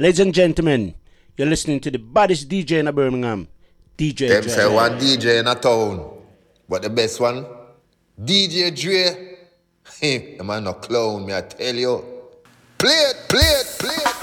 Ladies and gentlemen, you're listening to the baddest DJ in Birmingham, DJ Them Dre. say one DJ in a town, but the best one, DJ Dre. Hey, the man no clown, me I tell you. Play it, play it, play it.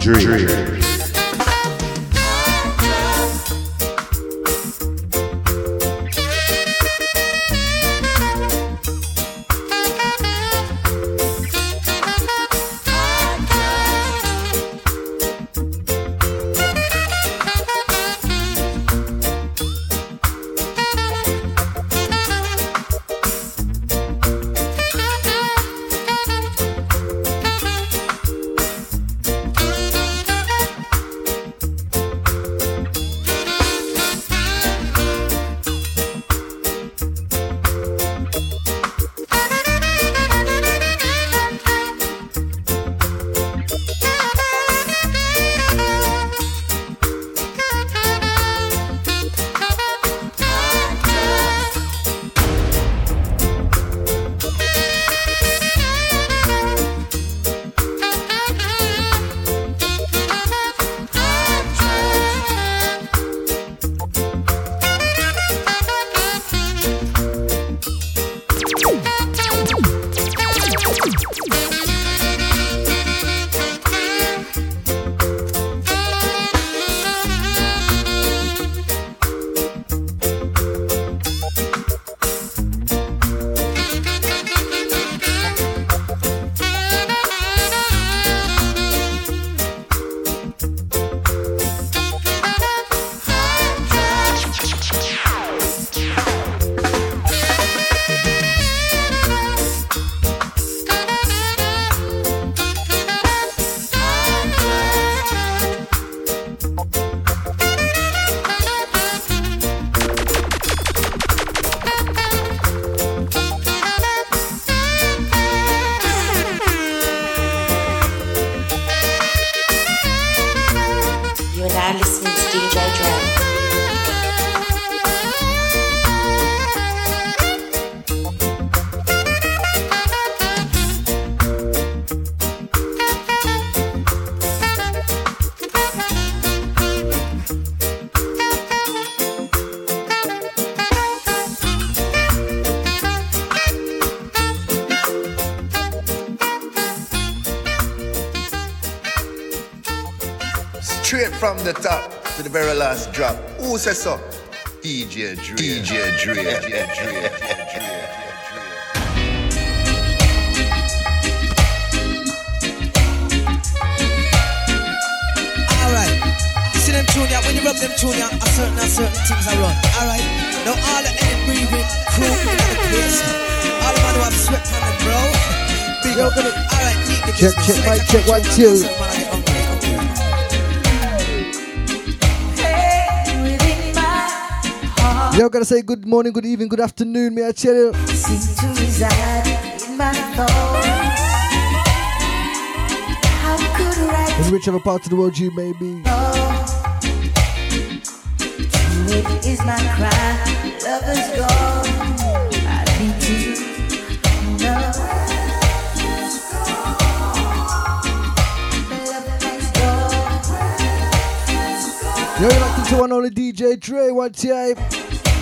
DJ Dre. From the top to the very last drop. Who says so? DJ Dre. DJ Dre. DJ Dre. DJ Alright. You see them tune ya, when you rub them tune ya, a certain and certain things are run. Alright. Now all the air breathing crew in the place. All the man who have sweat on them, bro. Big up. Alright, eat the Check, business. check, mic Select check, a one, tune, two. Y'all gotta say good morning, good evening, good afternoon, may I tell you? Seems to reside in my thoughts. In whichever part of the world you may be. Oh, it is my cry, lovers gone. I need you. You're locked into one only DJ Dre, what's time.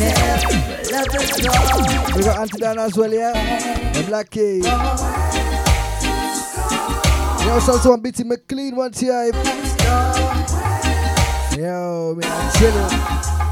myself. We got Auntie Dana as well, yeah? I'm lucky. Yo, so one, B.T. McLean one time. Yo, man, I'm chillin'.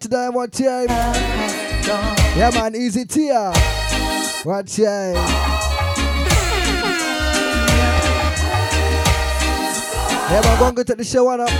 today, what time? Yeah, man, easy tear. What time? Yeah, man, go and go get the show one up.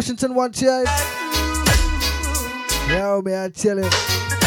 Washington one time. Yo, man, I tell you.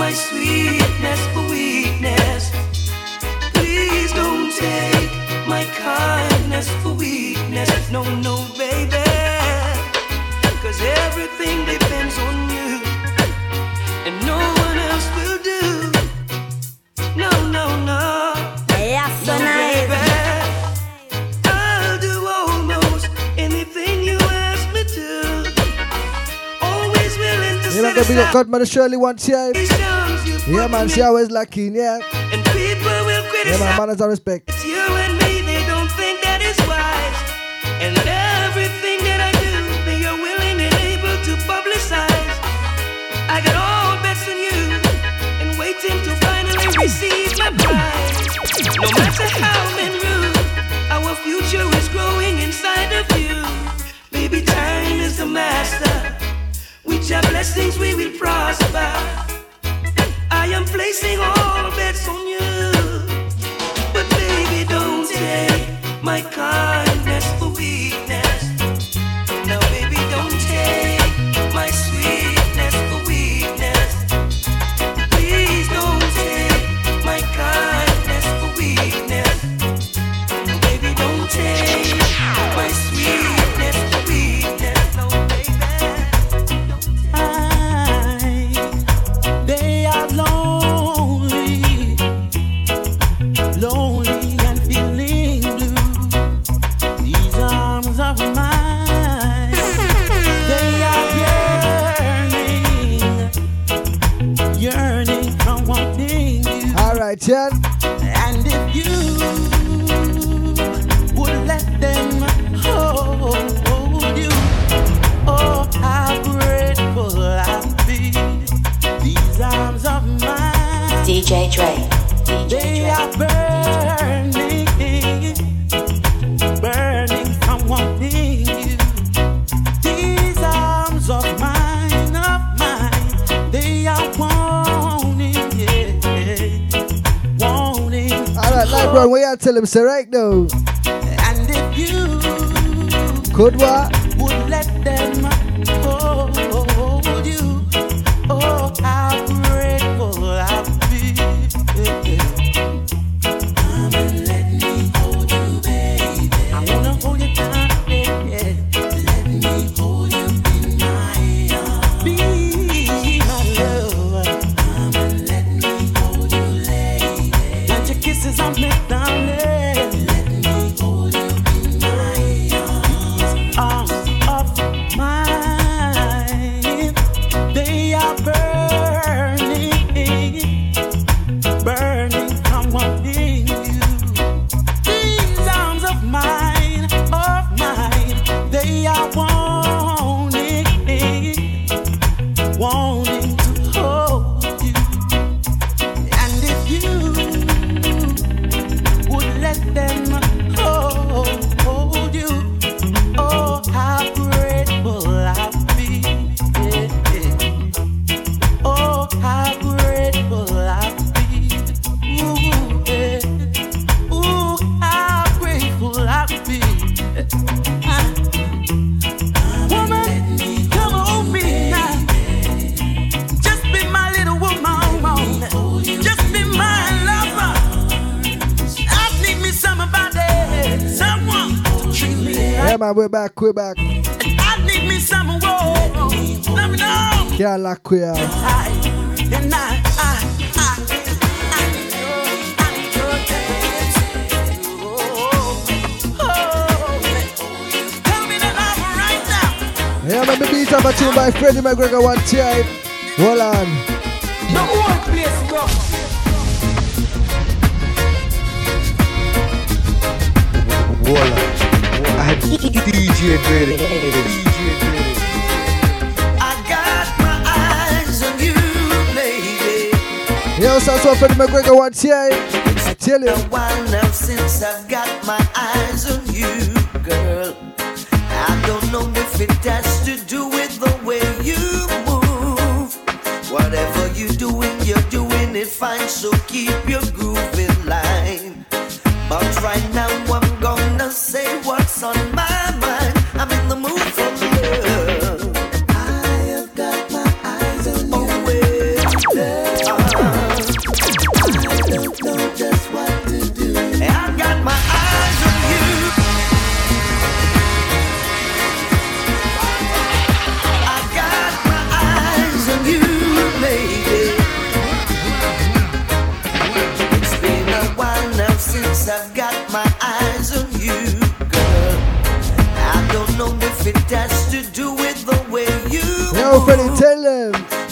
my sweetness for weakness. Please don't take my kindness for weakness. No, no. We got Godmother Shirley one time. Yeah, man, she always lacking, yeah. And people will criticize. Yeah, man, manners and respect. It's you and me, they don't think that is wise. And everything that I do, they are willing and able to publicize. I got all bets on you and waiting to finally receive my prize. No matter how many. With your blessings we will prosper. I am placing all bets on you. But baby, don't take my card. Salem Serekno. Man, we're back, we're back. I need me some more. Let me know. Yeah, like we are. I, and. Yeah, man, the beat up a tune by Freddie McGregor one time. Hold on. The whole place. DJ Dre. I got my eyes on you, lady. Yeah, so so Freddie McGregor one time. I tell you. A while now since I've got my eyes on you, girl. I don't know if it has to do with the way you move. Whatever you're doing, you're doing it fine. So keep your groove in line. But right now say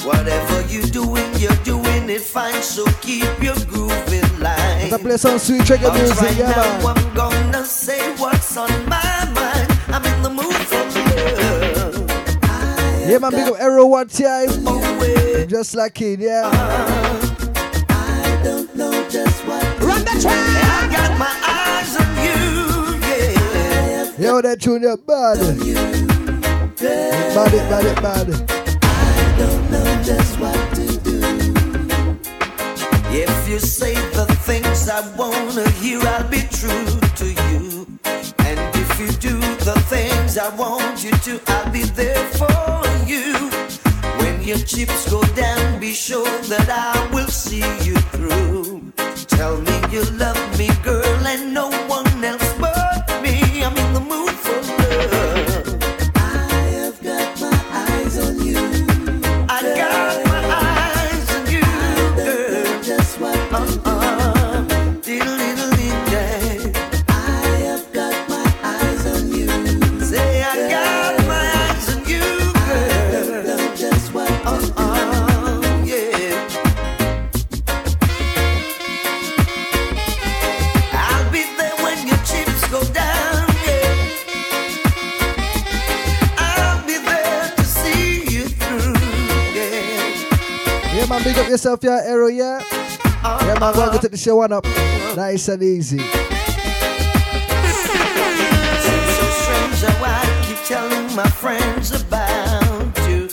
Whatever you're doing, you're doing it fine. So keep your groove in line. Let's play some sweet But music, right yeah, now man. I'm gonna say what's on my mind. I'm in the mood for love. Yeah, man, big up Arrow one time. Just like it, yeah. I don't know just what. Run the track. I got my eyes on you, yeah. Yo, that tune, yeah, bad. Bad it, bad it, bad. don't know just what to do. If you say the things I wanna hear, I'll be true to you. And if you do the things I want you to, I'll be there for you. When your chips go down, be sure that I will see you through. Tell me you love me, girl, and no one yourself, yeah, Arrow, yeah. Yeah, man, welcome to the show one up. Nice and easy. Seems so strange how I keep telling my friends about you.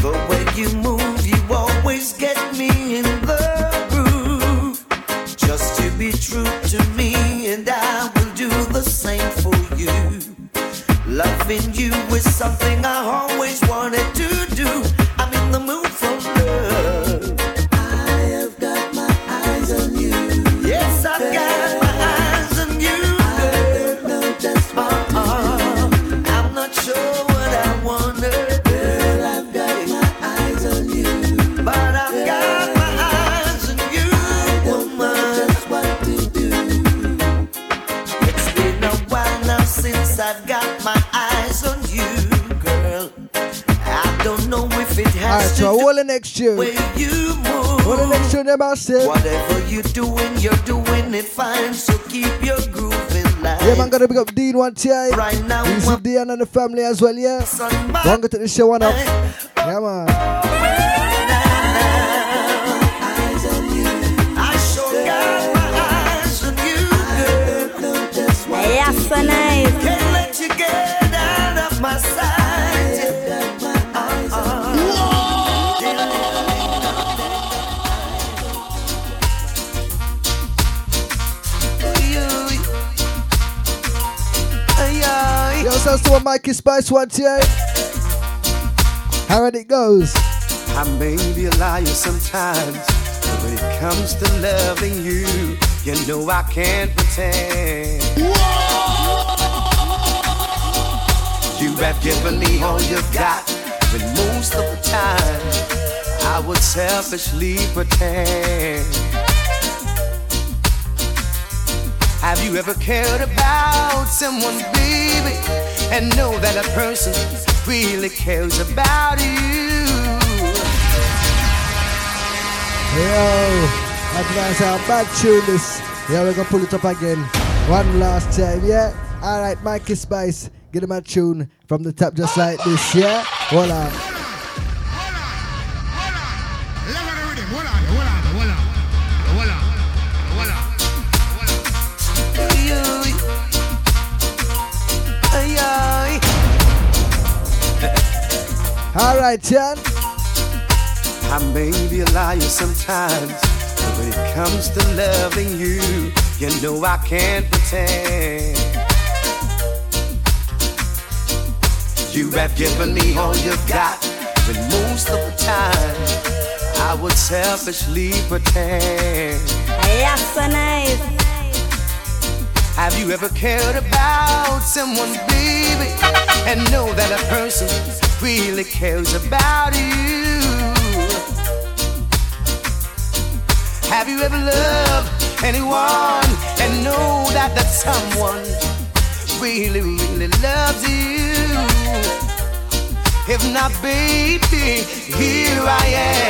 The way you move, you always get me in the groove. Just to be true to me, and I will do the same for you. Loving you is something I always wanted to what the next tune? the way you move. What the next tune about say? Whatever you're doing, you're doing it fine. So keep your groove in line. Yeah, man, gotta big up Dean one time. Right now, I'm Dean and the family as well, yeah. on my Welcome to the show one up. Yeah, man. Yo, sounds to a Mikey Spice one time. How it goes? I may be a liar sometimes, but when it comes to loving you, you know I can't pretend. You have given me all you've got, but most of the time I would selfishly pretend. Have you ever cared about someone, baby, and know that a person really cares about you? Yo, advance our bad tune this. Yeah, we're gonna pull it up again. One last time, yeah? Alright, Mikey Spice, get him a tune from the top just like this, yeah? Hold on. Alright, Chan. I may be a liar sometimes, but when it comes to loving you, you know I can't pretend. You have given me all you've got, but most of the time I would selfishly pretend. Yes, so nice. Have you ever cared about someone, baby, and know that a person really cares about you? Have you ever loved anyone and know that that someone really, really loves you? If not, baby, here I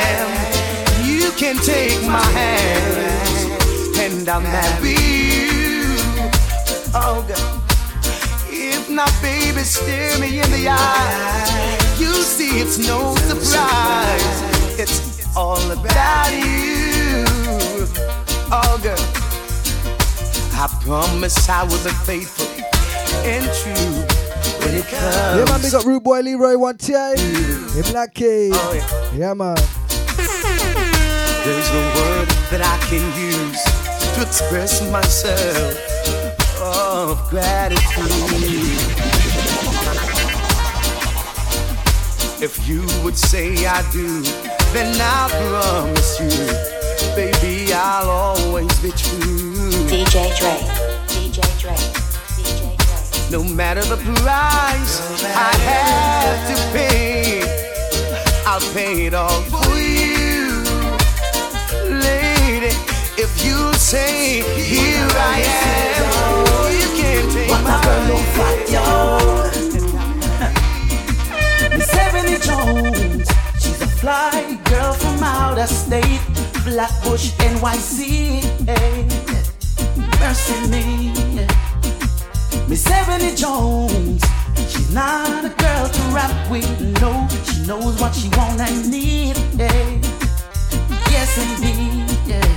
am. You can take my hand, and I'll marry you. Oh, God. Not, baby, stare me in the eye. You see, it's no surprise. It's all about you. I promise I will be faithful and true when it comes. Yeah, man, big up Rude Boy Leroy one time. In Black Cave. Oh, yeah. Yeah, man. There's no word that I can use to express myself of gratitude. If you would say I do, then I promise you, baby, I'll always be true. DJ Dre. DJ Dre. DJ Dre. No matter the price I have to pay, I'll pay it all for you, lady. If you say, Here I am, you can't take What my girl don't fight, yo. Jones, she's a fly girl from outer state, Flatbush, NYC. Mercy me. Miss Ebony Jones, she's not a girl to rap with. No, she knows what she want and need. Yes indeed. Yeah.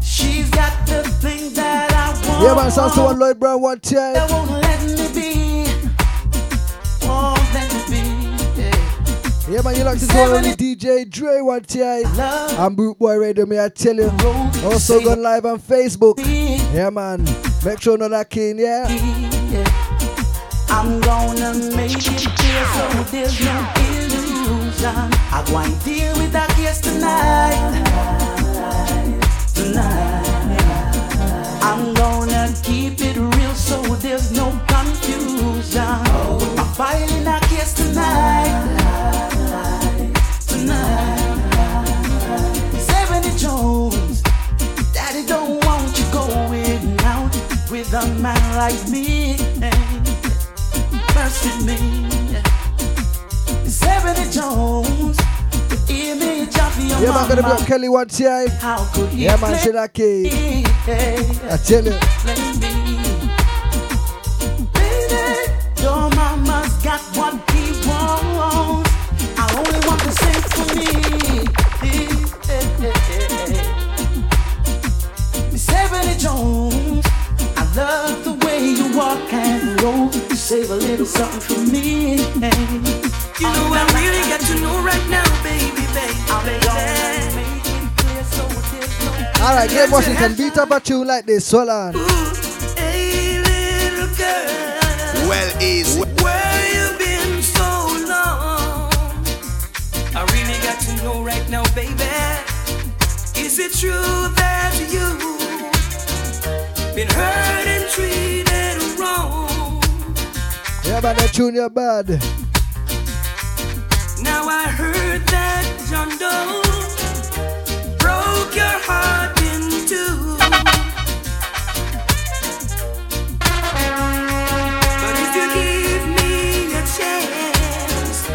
She's got the thing that I want. Yeah, man, sounds to one Lloyd Brown one time. That won't let me be. Won't let me be. Yeah. Man, you like to on with DJ Dre one time. I'm Boot Boy Radio, may I tell you. Also gone live on Facebook. Yeah, man. Make sure know that king, yeah. I'm gonna make it clear so there's no illusion. I go and deal with that case tonight. Tonight. I'm gonna keep it real so there's no confusion. File in that case. Tonight. Like me. Mercy me. Seventy Jones. The image of your Yeah, man, gonna be up Kelly one time. How could he Yeah, man, say that king. I tell you. Baby, your walk and roll. You save a little something for me. You know I really got to know right now, baby, baby, baby. gonna make it clear so there's no Alright, Glen Washington, beat up a tune like this. Hold on. Ooh, hey, little girl. Well, easy. Where you been so long? I really got to know right now, baby. Is it true that you been hurt and treated wrong? Yeah, man, that tune you bad. Now I heard that John Doe broke your heart in two. But if you give me a chance,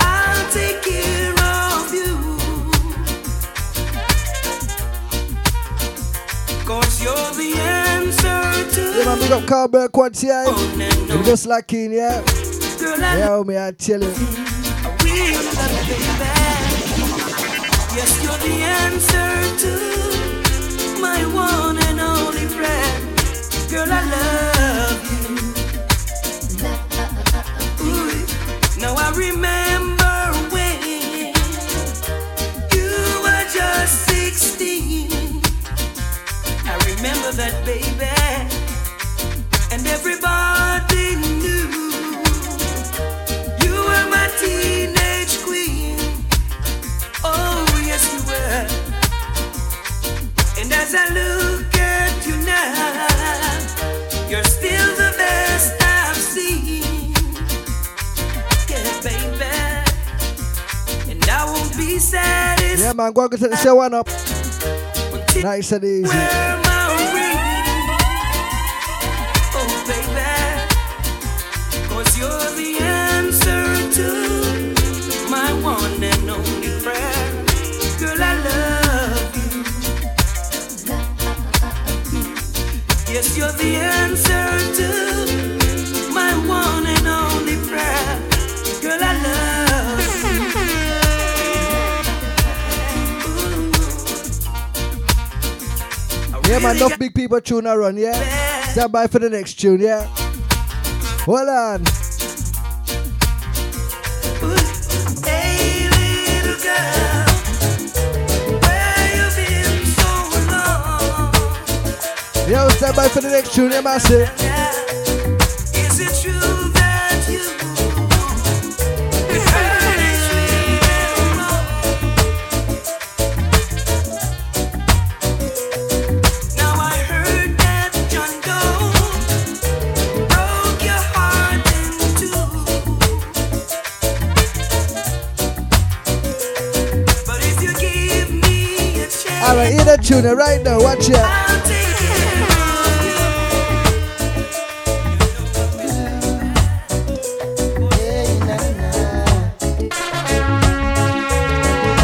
I'll take care of you. Cause you're the Yeah, man, big up Carberg Quanti. You just like in, yeah? Girl, I Yeah, me, I tell you. real love, baby. Yes, you're the answer to my one and only friend. Girl, I love you. Ooh. Now I remember remember that, baby. And everybody knew you were my teenage queen. Oh, yes, you were. And as I look at you now, you're still the best I've seen. Yeah, baby. And I won't be satisfied. Yeah, man, go and take the show one up. Nice and easy. Yeah, man, enough big people tune a run, yeah? Stand by for the next tune, yeah? Hold on. Hey, little girl, where you been so long? Yo, stand by for the next tune, yeah, massive. Tune right now, watch it.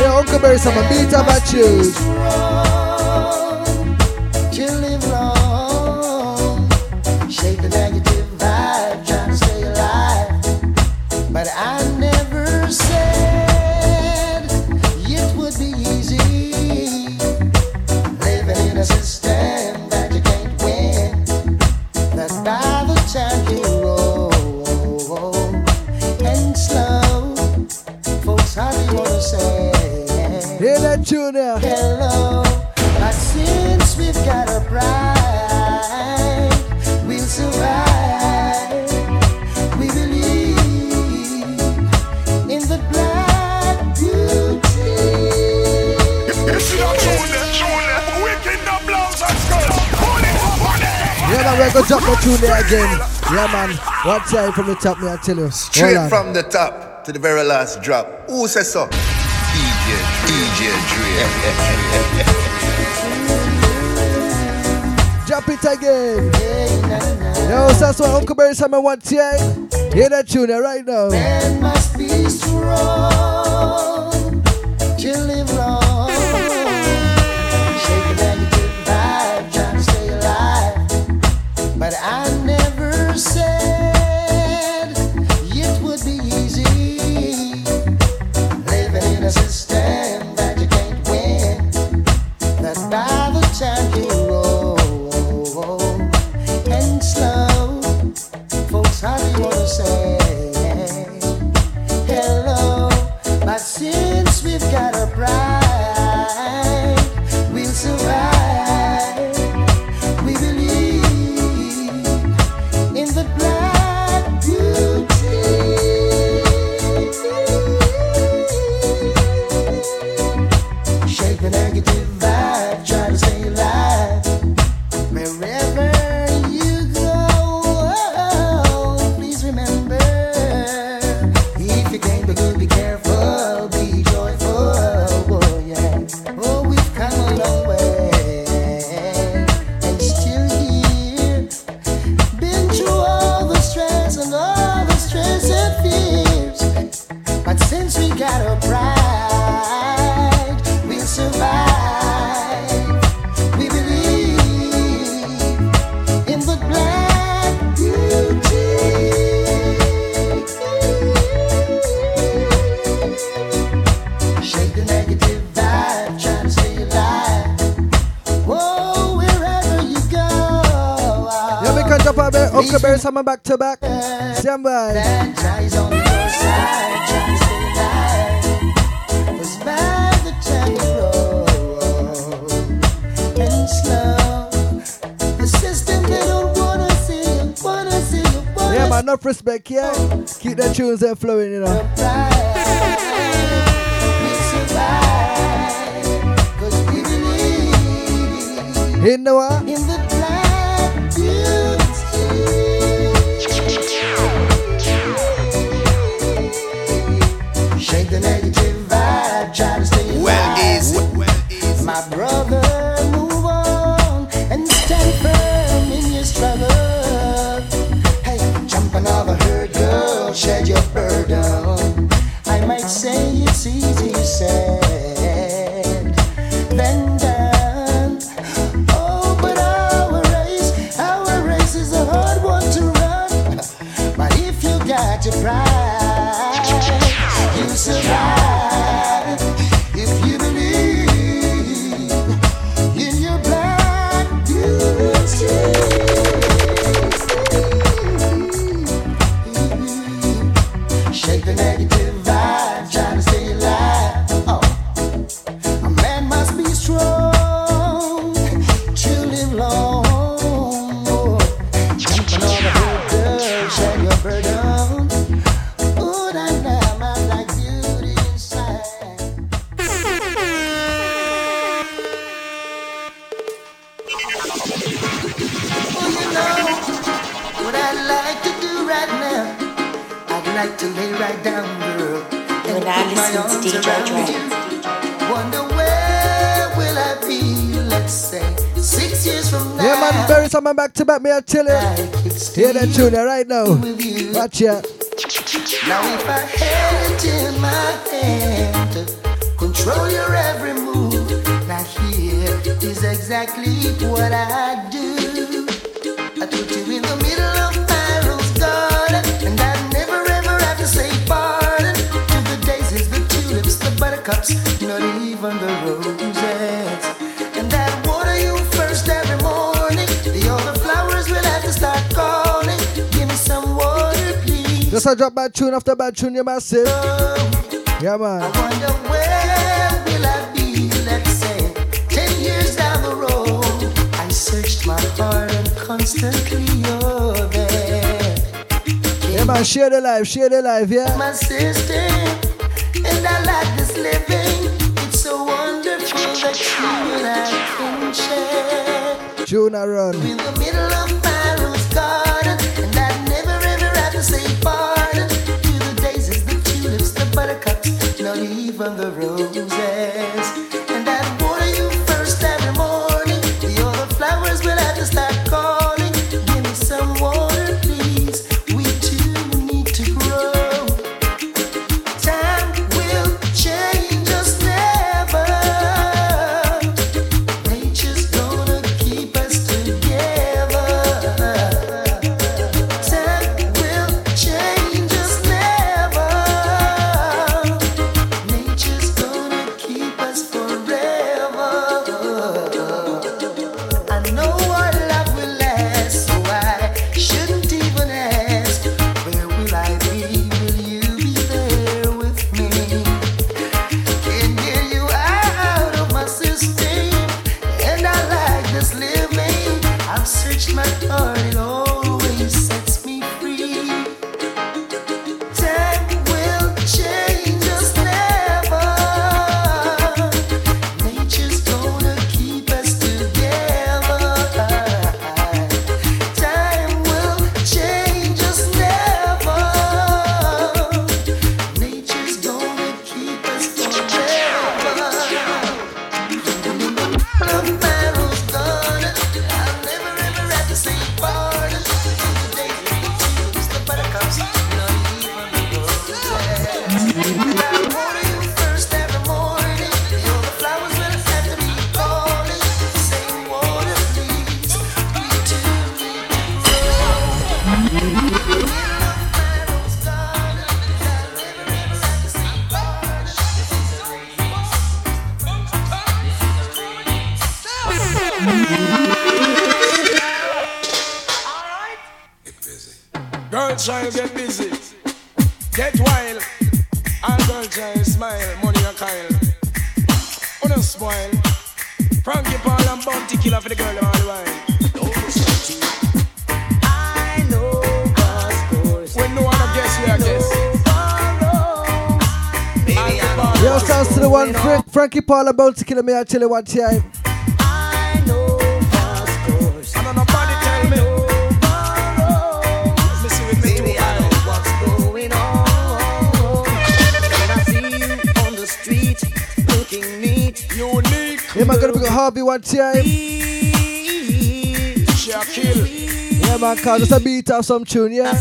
You. Uncle Barry, some beat up and choose. Again. Yeah, man. One time from the top, me, I tell you. Straight from the top to the very last drop. Who says so? DJ, DJ Dre. Drop it again. Yo, so that's what Uncle Barry Simon wants here. Hear that tune eh, right now. coming back to back. Stand by. Yeah, man, enough respect, yeah. Keep the tunes there flowing, you know. I tell you? Hear that tune right now. Watch ya. Now if I had it in my hand to control your every move, now here is exactly what I Just a drop bad tune after bad tune, you're massive. Oh, yeah, man. I wonder where will I be, let's say, ten years down the road. I searched my heart and constantly you're there. Yeah, man, share the life, share the life, yeah. My sister, and I like this living. It's so wonderful that you and I can share. June, I run. In the middle of even the roses. Frank, Frankie Paul about to kill me. I tell you what time. I know Cosco's. I don't nobody tell me. Listen with me Baby, too. I know what's going on. When I see you on the street, looking neat. Unique. Yeah, man, gonna be Harvey one time. She. Yeah, man, cause just a beat of some tune, yeah.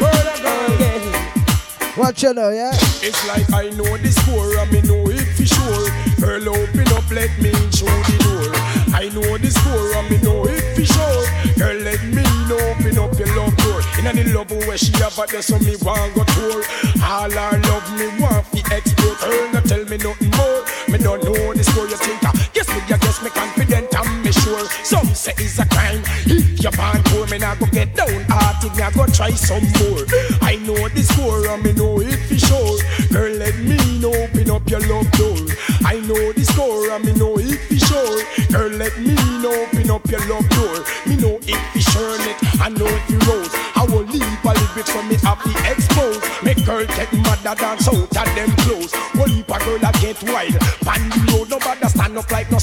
Word of God. Watch you know, yeah. It's like I know the score and me know it for sure. Girl, open up, let me in the door. I know the score and me know it for sure. Girl, let me in, open up your love door. In the love where she have there, so me want go tour. All her love me want fi explore. Girl, not tell me nothing more. Me don't know the score you think. I Some say it's a crime. If you born poor, me not go get down hearted. Me I go try some more. I know the score and me know it for sure. Girl, let me in, open up your love door. I know the score and me know it for sure. Girl, let me in, open up your love door. Me know it for sure, net. I know it for rose. I will leave a little bit from me happy exposed. Make girl get mad that dance out of them clothes. One heap a girl a get wild. Pan the road, nobody stand up like no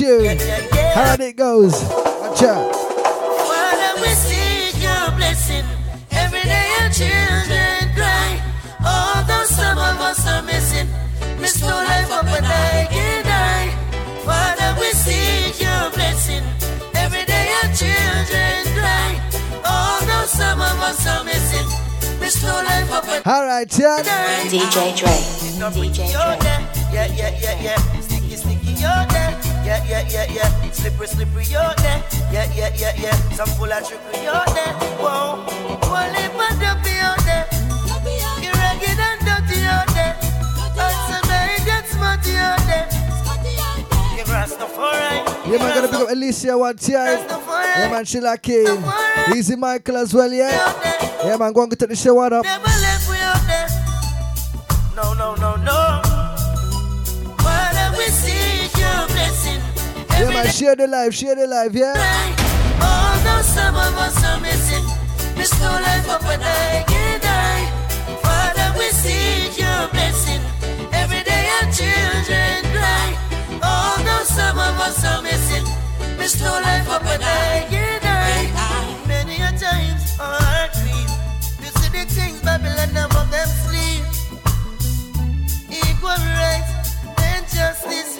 tune. Yeah, yeah. How it goes. Watch out. Father, we seek your blessing. Every day your children cry. Although some of us are missing, miss no life up and I can die. Father, we seek your blessing. Every day your children cry. Although some of us are missing, miss no life up and Alright, yeah. DJ Dre. DJ Dre. yeah, yeah, yeah, yeah. Yeah, yeah, yeah, yeah. Slippery, slippery, you're there, yeah, yeah, yeah, yeah. Some full of trickery, you're there, whoa. One lip and dumpy, you're there. You're ragged and dirty, you're there. And some ain't that smutty, you're there. You're Rastafari. Yeah, man, gonna pick up Alicia one time. Rastafari. Yeah, man, she like it. Easy Michael as well, yeah. You're there. Yeah, man, go and get the show on up. Never share the life, share the life, yeah. Although some of us are missing, miss no life up and I can die. Father, we seek your blessing. Every day our children cry. Although some of us are missing, miss no life up and I can die. Many a times our oh, heart grieve. You see the things Babylon above them sleep. Equal rights and justice.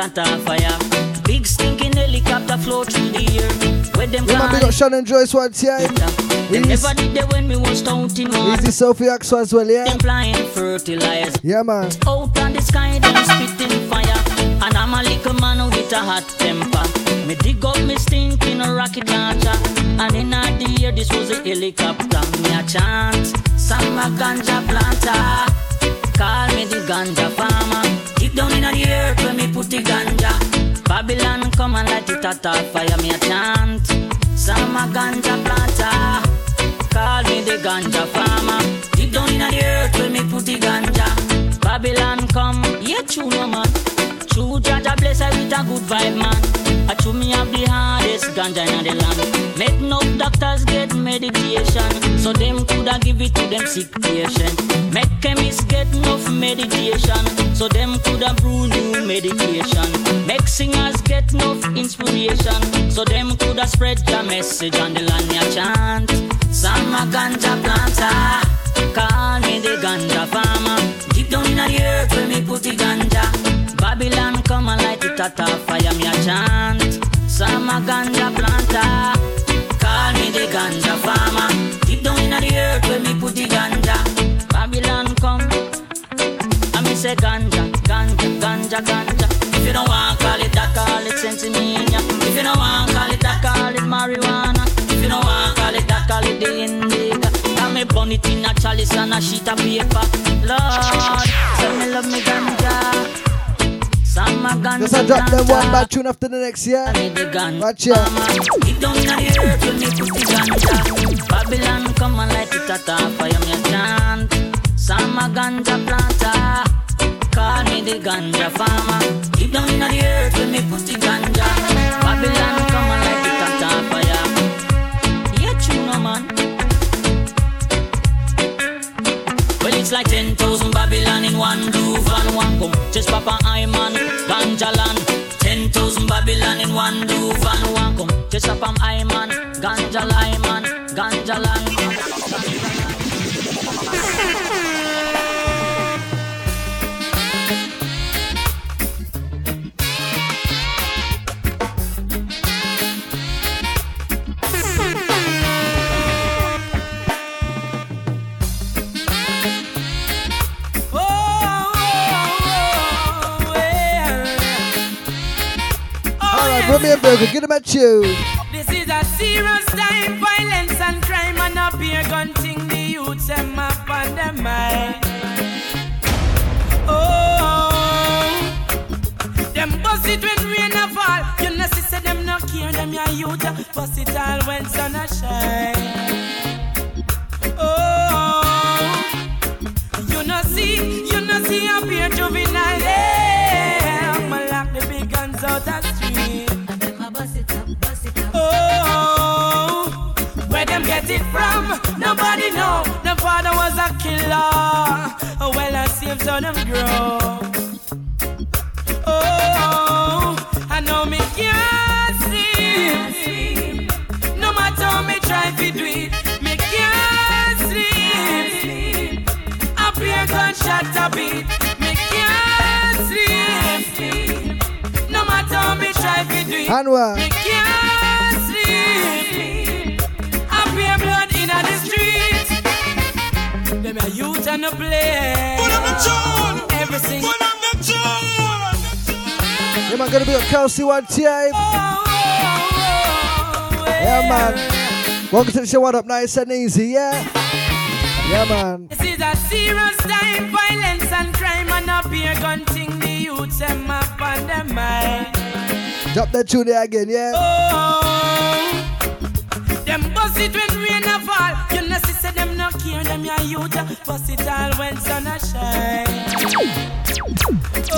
and light it at a fire. Big stinking helicopter flow through the air. Where them man, big up Shannon Joyce one time. Them never did they when me was counting water. Easy Sophie Axel as well, yeah? Them flying fertilizer. Yeah, man. Out on the sky, them spitting fire. And I'm a little man with a hot temper. Me dig up me stinking rocket launcher. And in the air, this was a helicopter. Me a chant, some a ganja planter. Call me the ganja farmer. Deep down in the earth where me put the ganja. Babylon come and light it at fire. Me a chant, some a ganja planter. Call me the ganja farmer. Deep down in the earth where me put the ganja. Babylon come, yeah, true no man. True Jah Jah bless I with a good vibe man. I true me have the hardest ganja in the land. Make no doctors get medication, so them coulda give it to them sick patient. Make chemists get enough meditation, so them coulda brew new medication. Make singers get enough inspiration, so them coulda spread your message on the land ya chant. Some a ganja planter. Call me the ganja farmer. Deep down in the earth where me put the ganja. Babylon come and light it at a fire. Me a chant. Some a ganja planter. Call me the ganja farmer. Deep down in the earth where me put the ganja. Babylon come. I me say ganja, ganja, ganja, ganja. If you don't want call it that, call it sensimilla. If you don't want call it that, call it marijuana. If you don't want call it that, call it the indica. Got me burn it in a chalice and a sheet of paper. Lord, tell me love me ganja. Some a ganja. Just I drop them one bad tune after the next, yeah? I need the ganja. Watch ya. Deep down in the earth when me put ganja. Babylon come and light it at fire me a chant. Some a ganja planter. Call me the ganja farmer. Deep down in the earth when me put the ganja. Babylon come it's like 10,000 Babylon in one groove and one come. Just Papa Iman, Ganja land. 10,000 Babylon in one groove and one burger, get him a tune. This is a serious time, violence and crime, and a beer gun thing. The youths them up on their mind. Oh, them bust it when rain a fall. You know, see, them no care, them your youth. Bust it all when sun a shine. Father was a killer. Oh, well, I see him so them grow. Oh, I know me can't sleep. No matter how me try to do it, me can't sleep. A beer gunshot a beat, me can't sleep. No matter how me try to do it, Anwar. me can't Them a youth and a play. Put them the tune. Every single. Put them the tune. Oh, oh, oh, yeah, man, gonna be on Kelsey one time. Yeah, man. Welcome to the show. What up, nice and easy, yeah? Yeah, man. This is a serious time, violence and crime and a beer gun thing. The youths them up on them mind. Drop that tune there again, yeah? Oh, youth. Bust it all when sun a shine. Oh,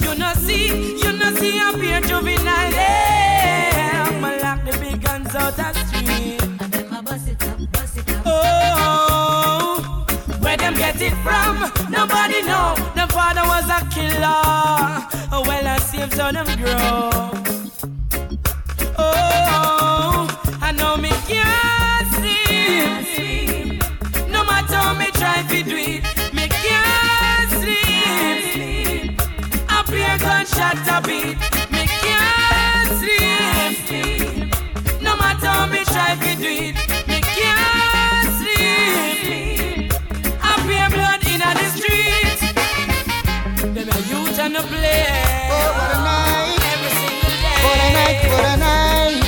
you know, see, you know, see a beer juvenile. Yeah, I'ma lock the big guns out the street. Oh, where them get it from? Nobody know. The father was a killer. Oh, well, I saved so them grow. Beer a beat, me can't sleep. No matter how me try to do it, me can't sleep. I beer blood in the street. Them a youth and a play. Oh, what a night. Every single day. What a night, what a night.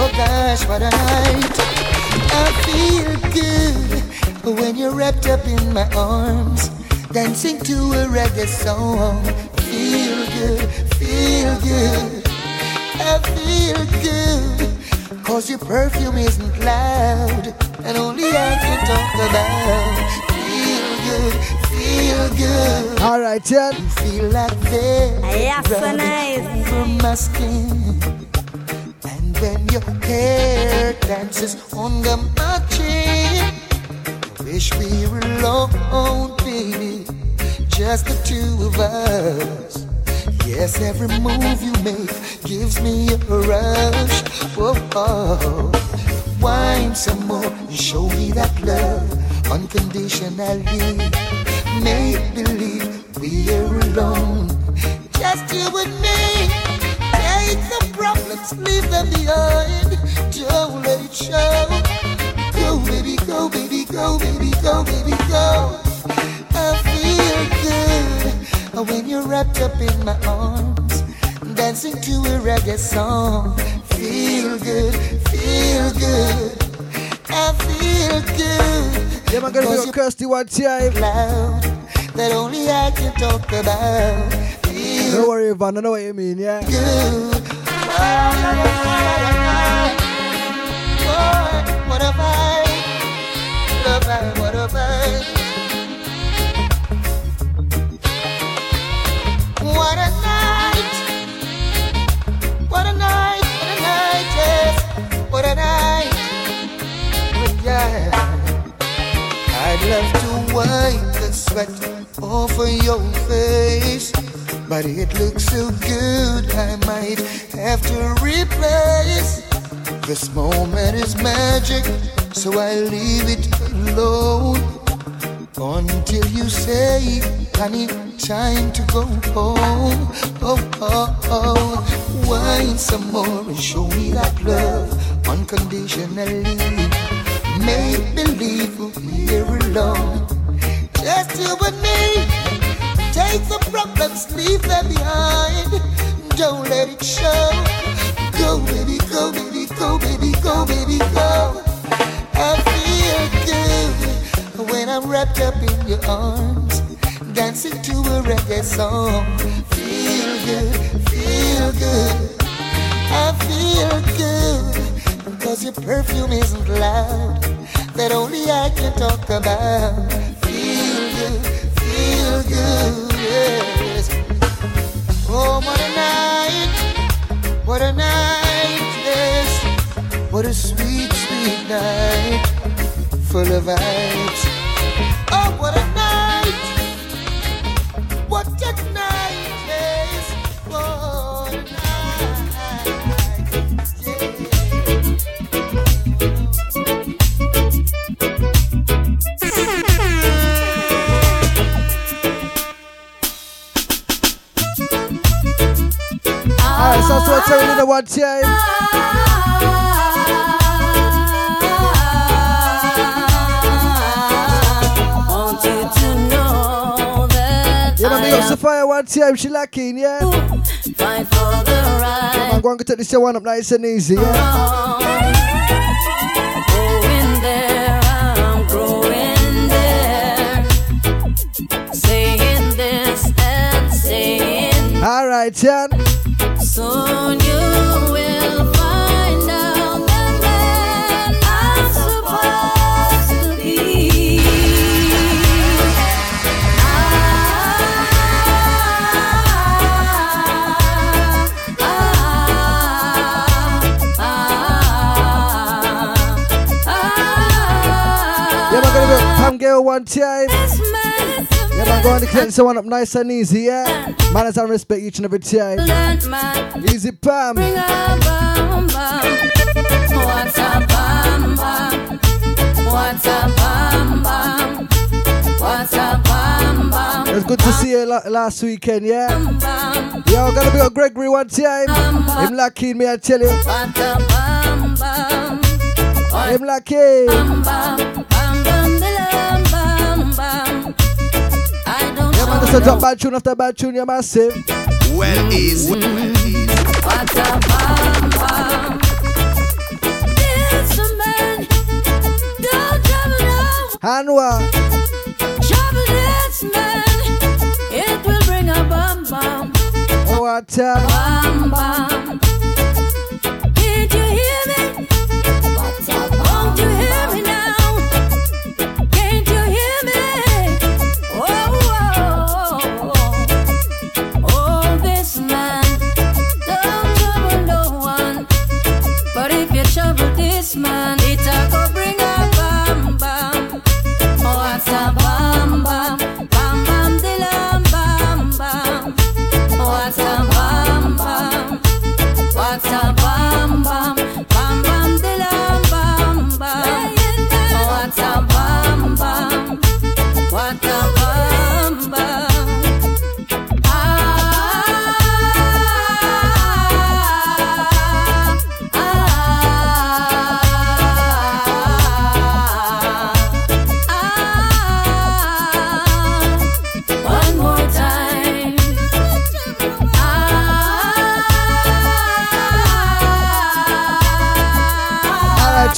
Oh gosh, what a night. I feel good when you're wrapped up in my arms, dancing to a reggae song. Feel good, feel good. I feel good. Cause your perfume isn't loud, and only I can talk about. Feel good, feel good. Alright, yeah. Feel like this. Yes, so nice. Over my skin. And when your hair dances on my chin. Wish we were alone, baby. Just the two of us. Yes, every move you make gives me a rush. Whoa. Wine some more show me that love unconditionally. Make believe we're alone, just you and me. Take the problems, leave them behind. Don't let it show. Go, baby, go, baby, go, baby, go, baby, go. I feel good when you're wrapped up in my arms, dancing to a reggae song. Feel good, feel good. I feel good. Yeah, man, gonna be on Kirsty one time. Loud that only I can talk about. Feel Don't worry, Ivan, I know what you mean, yeah? good. Oh, what a vibe. What a love to wipe the sweat off of your face. But it looks so good, I might have to replace. This moment is magic, so I leave it alone. Until you say, honey, time to go home. Oh, oh, oh. Wine some more and show me that love unconditionally. Make believe we're alone. Just you and me. Take the problems, leave them behind. Don't let it show. Go, baby, go, baby, go, baby, go, baby, go. I feel good when I'm wrapped up in your arms, dancing to a reggae song. Feel good, feel good. I feel good because your perfume isn't loud, that only I can talk about. Feel good, feel good, yes. Oh, what a night, what a night, yes. What a sweet, sweet night, full of vibes. Oh, what a night, what a Yes, I'm one time. One time, she lacking, yeah? Fight for the right. I'm going to take this one up nice and easy, yeah? Growing there, I'm growing there. Saying this and saying. Alright, yeah. one time. Yeah, man, go on to clean someone up nice and easy, yeah? Manners and respect each and every time. Easy Pam. What's a bam bam? What's a bam bam? What's a bam bam? It was good to see you last weekend, yeah? Yeah, I'm gonna be on Gregory one time. Him lucky me, I tell you. Him lucky. Tune after tune, you're. Well, easy. Well, easy. What a bam, bam. It's a Hanwa. Trouble this man. It will bring a bam, bam. What a bam, bam.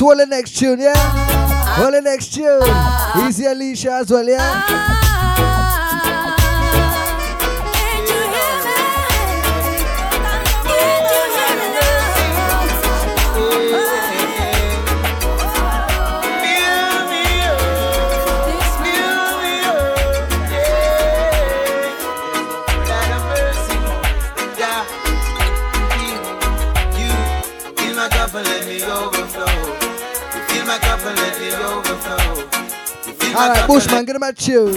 Roll the next tune, yeah? Roll the next tune. Easy Alicia as well, yeah? Alright, Bushman, get him a tune.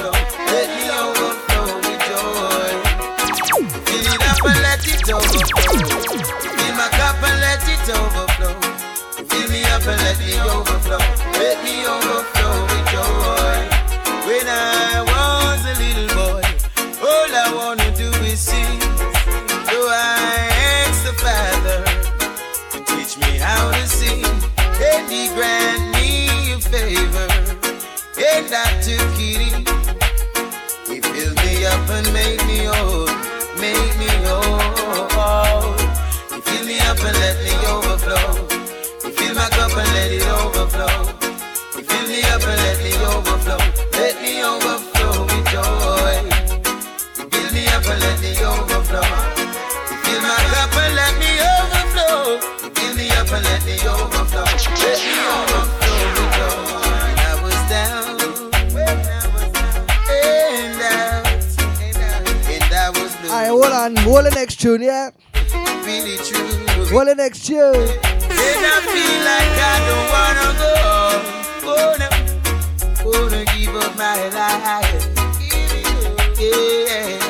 right. Yeah.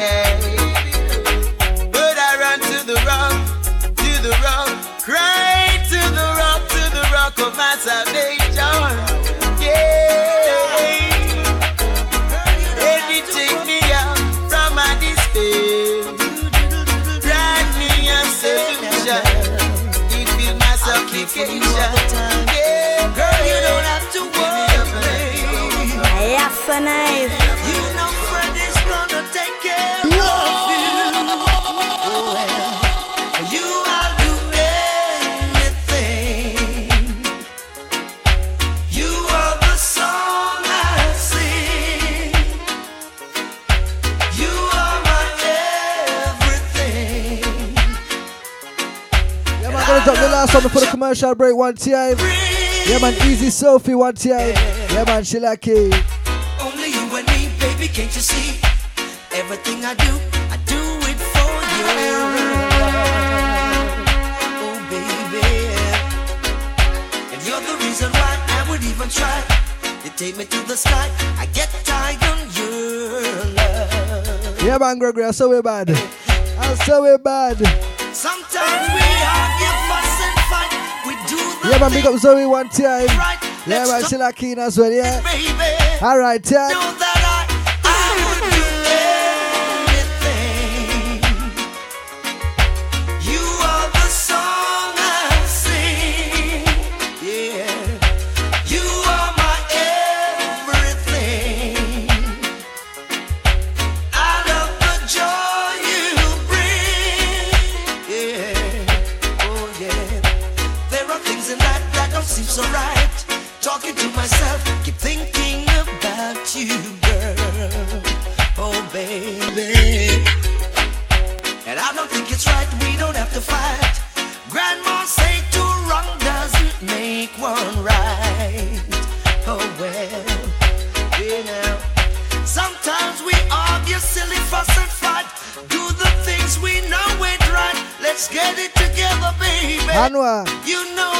Last one before the commercial break one time. Yeah, man, Easy Sophie one time. Yeah, man, she like it. Only you and me, baby, can't you see? Everything I do, I do it for you. Oh, baby. And you're the reason why I would even try. You take me to the sky, I get tired on your love. Yeah, man, Gregory, I saw we bad. I saw we bad. Sometimes we argue, Yeah, man, big up Zoe one time. right. Yeah, man, she like keen as well, yeah. baby. All right, yeah. You know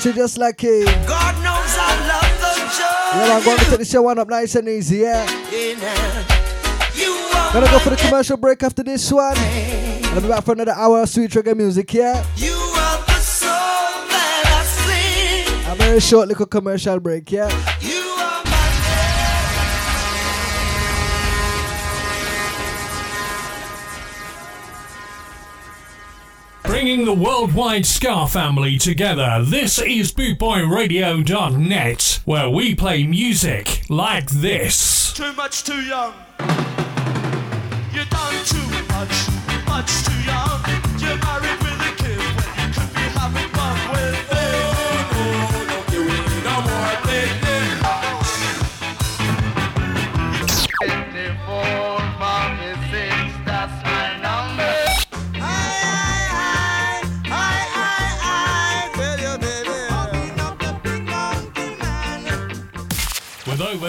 She just like it. God knows I love the joy. Yeah, man, gonna take the show one up nice and easy, yeah. in. You are Gonna go for the commercial break after this one. And I'll be back for another hour of sweet reggae music, yeah. You are the song that I sing. A very short little commercial break, yeah. You Bringing the worldwide Ska family together, this is BootboyRadio.net, where we play music like this. Too much too young. You done too much, much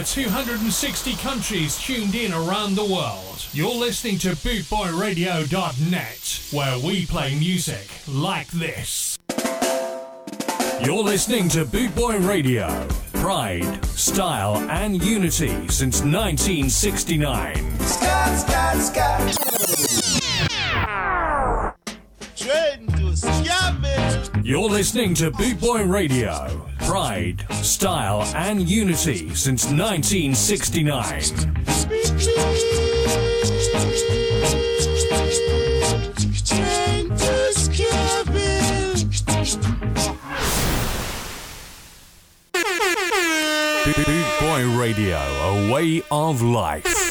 over 260 countries tuned in around the world, you're listening to BootboyRadio.net, where we play music like this. You're listening to Bootboy Radio. Pride, style, and unity since 1969. Scott, Scott, Scott. You're listening to Boot Boy Radio. Pride, style, and unity since 1969. Train to Skaville. Bootboy Radio, a way of life.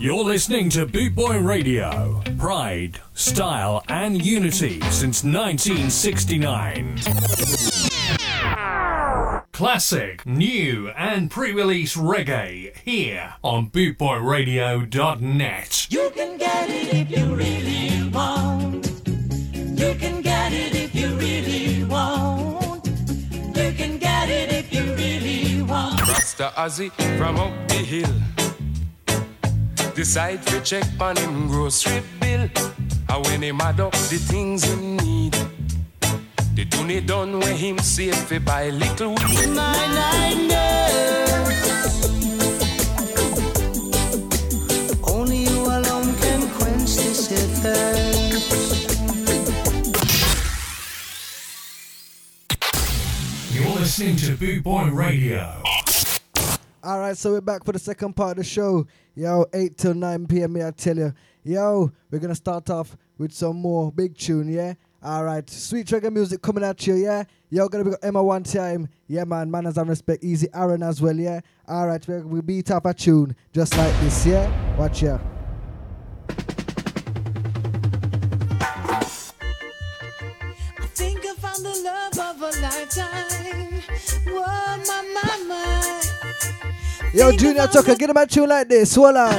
You're listening to Bootboy Radio. Pride, style, and unity since 1969. classic, new, and pre release reggae here on bootboyradio.net. You can get it if you really want. You can get it if you really want. You can get it if you really want. Rasta Ozzy from up the hill. Decide to check on him grocery bill. And when him add up the things him need. The tune done when him save fi buy little weed. Mine, I know. Only you alone can quench this thirst. You're listening to Boot Boy Radio. All right, so we're back for the second part of the show. Yo, 8 till 9 p.m. I tell you. Yo, we're going to start off with some more big tune, yeah? All right, sweet reggae music coming at you, yeah? Yo, gonna be Emma one time. Yeah, man, manners and respect. Easy Aaron as well, yeah? All right, we we beat up a tune just like this, yeah? Watch ya. I think I found the love of a lifetime. Whoa, my, my, my. Yo, Junior Tucker, get him a tune like this. Hold on.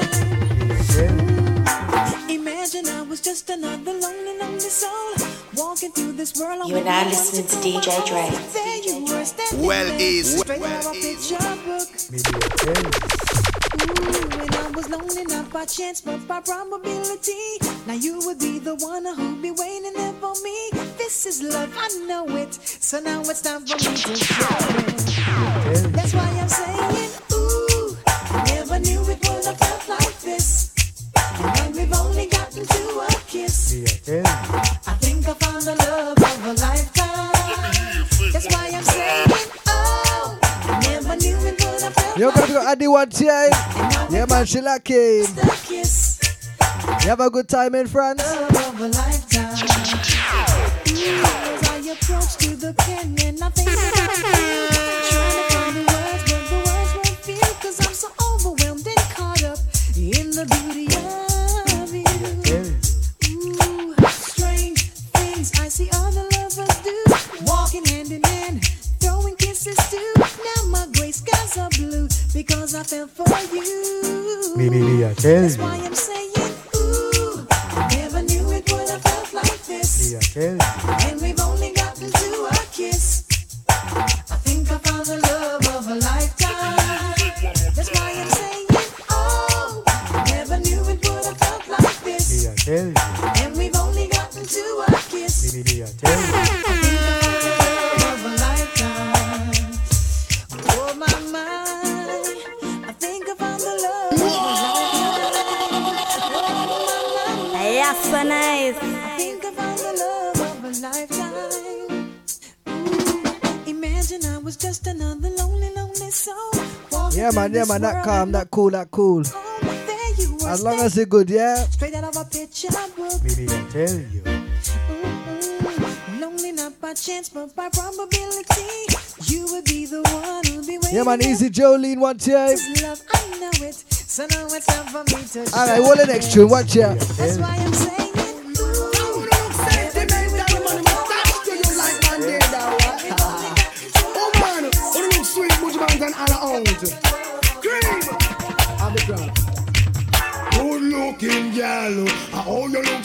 Imagine I was just another lonely, lonely soul walking through this world. You are now listening to DJ Dre. There you were standing Well there, is- straight well out of a picture book. Ooh, and I was lonely not by chance but by probability. Now you would be the one who'd be waiting there for me. This is love, I know it. So now it's time for me to show it. That's why I'm saying, One time. Yeah, man, she lucky. You have a good time in France? Love you. Me, me, walking Yeah, man, through yeah, this man, that calm, and that cool, that cool. there you were As long as it's good, yeah? Straight out of a picture book. Me, me, I tell you. Lonely not by chance, but by probability. You would be the one who'd be waiting. Yeah, man, easy Jolene one time. Love, I know it. So now it's time for me to. All right, what the next tune? Watch ya. That's why I'm saying.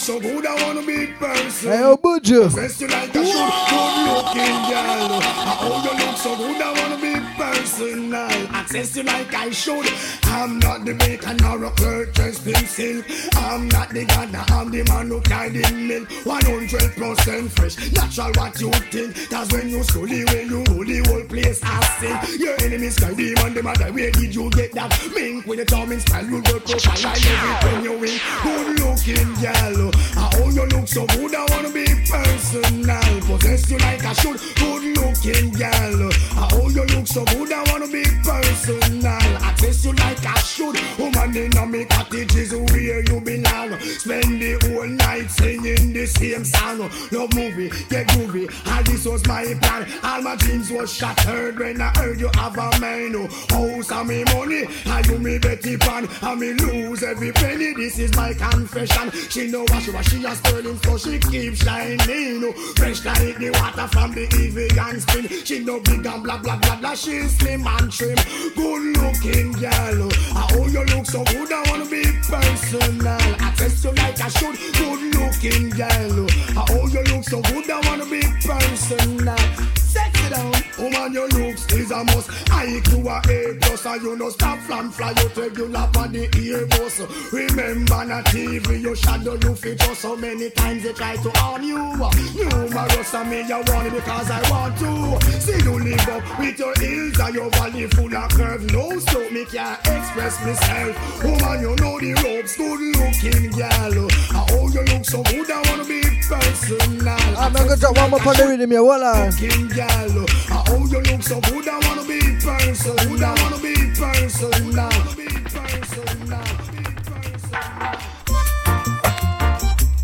So good, I wanna be person. Hey, oh, Buju. Dress you like a shoe. Good looking girl, oh you look so good, I wanna be personal. Access you like I should. I'm not the baker nor a dressed in silk. I'm not the gardener, I'm the man who carried in milk. 100% fresh, natural what you think. Cause when you slowly, when you roll the whole place, I sing. Your enemies cry demon, them other where did you get that? Mink with the charming style, you go profile like everything you win. Good looking girl, oh you look so good, I wanna be personal. Possess you like I should. Good looking girl, oh you look so good, I wanna be personal. Access you like I should. Woman in a me cottage is where you belong. Spend the whole night singing the same song. Love movie, get groovy. All this was my plan. All my dreams was shattered when I heard you have a man. oh. House and me money, I you me Betty Pan, and me lose every penny. This is my confession. She know what she was, she a sterling, so she keep shining. oh. Fresh like the water from the Evian spring. She no big and blah blah blah blah. She slim and trim, good looking girl. I Oh, you look so good, I wanna be personal. I test you like I should, good looking girl. I Oh, you look so good, I wanna be personal. Sexy down, woman, your looks is a must. I to a A plus, and you know stop flam fly you regular on the earbus. Remember na TV, you shadow you feature so many times they try to harm you. Numerous of me, you want it because I want to. See you live up with your hills and your valley full of curves. No slope, me can't express myself. Woman, you know the ropes, good looking girl. Oh, you look so good, I wanna be personal. I'm gonna drop one more on the rhythm here, hold on. Looking girl, oh, you look so good, I wanna be personal. I wanna be personal.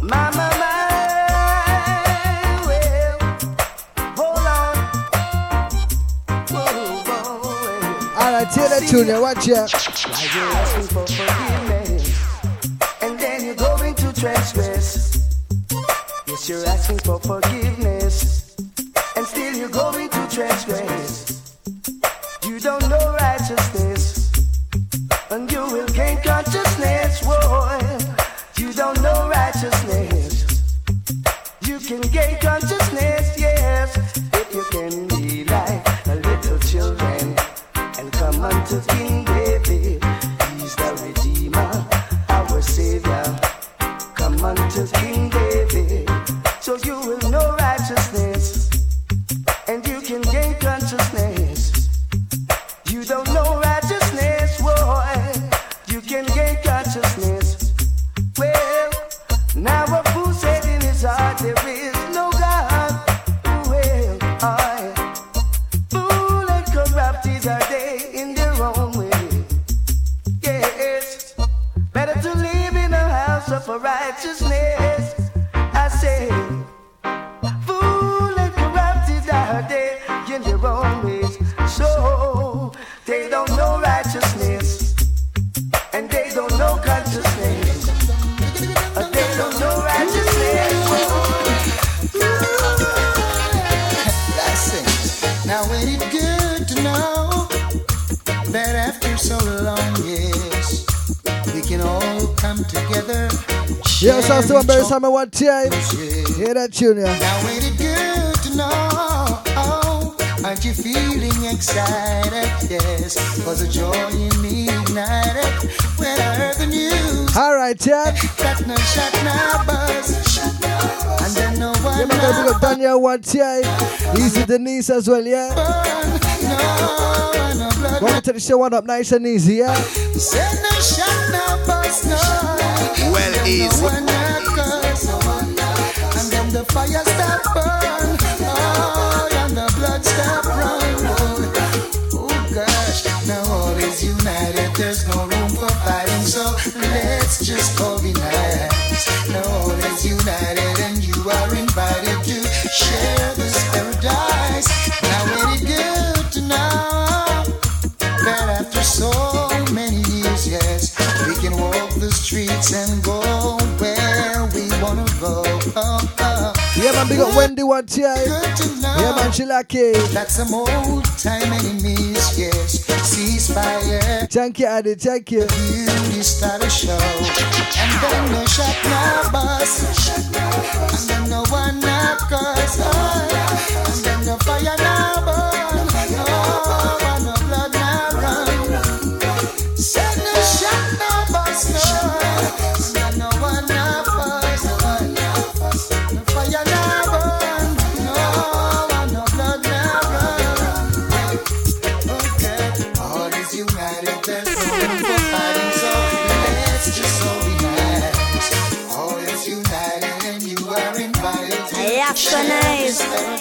My, my, my, well, hold on. Whoa, whoa, Alright, take that tune watch ya. Like you're asking for forgiveness, and then you're going to transgress. Yes, you're asking for forgiveness, you're that tune here. Now ain't it good to know? Oh, aren't you feeling excited? Yes, was a joy in me ignited when I heard the news. Alright, Chad. That no shot, no buzz, and then no one. Yeah, man, gotta big Daniel one time. Easy Denise as well, yeah. Welcome to the show, one up nice and easy, yeah. Say no shot, no buzz, no. Well, easy. United. There's no room for fighting, so let's just organize. Now all is united, and you are invited to share this paradise. Now ain't it good to know that after so many years, yes, we can walk the streets and go where we wanna go. Oh, oh. Yeah, man, big up Wendy one time. Yeah, man, she like lucky. That's some old time enemies, yes. Ceasefire. Thank you, Addy, thank you. Beauty start a show. And then no shot, no bus. And then no one, curse. Oh, and then no fire, no. Share nice.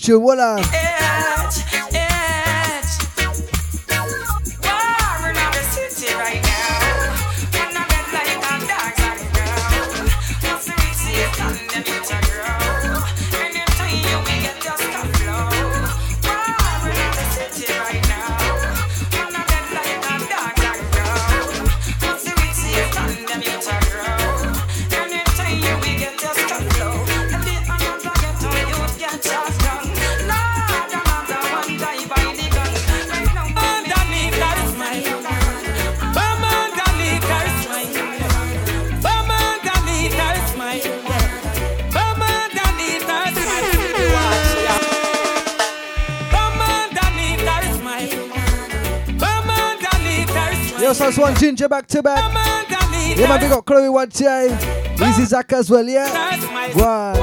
So Ginger back to back. Yeah, man, big up Chloe once here. Easy Zach as well, yeah? One.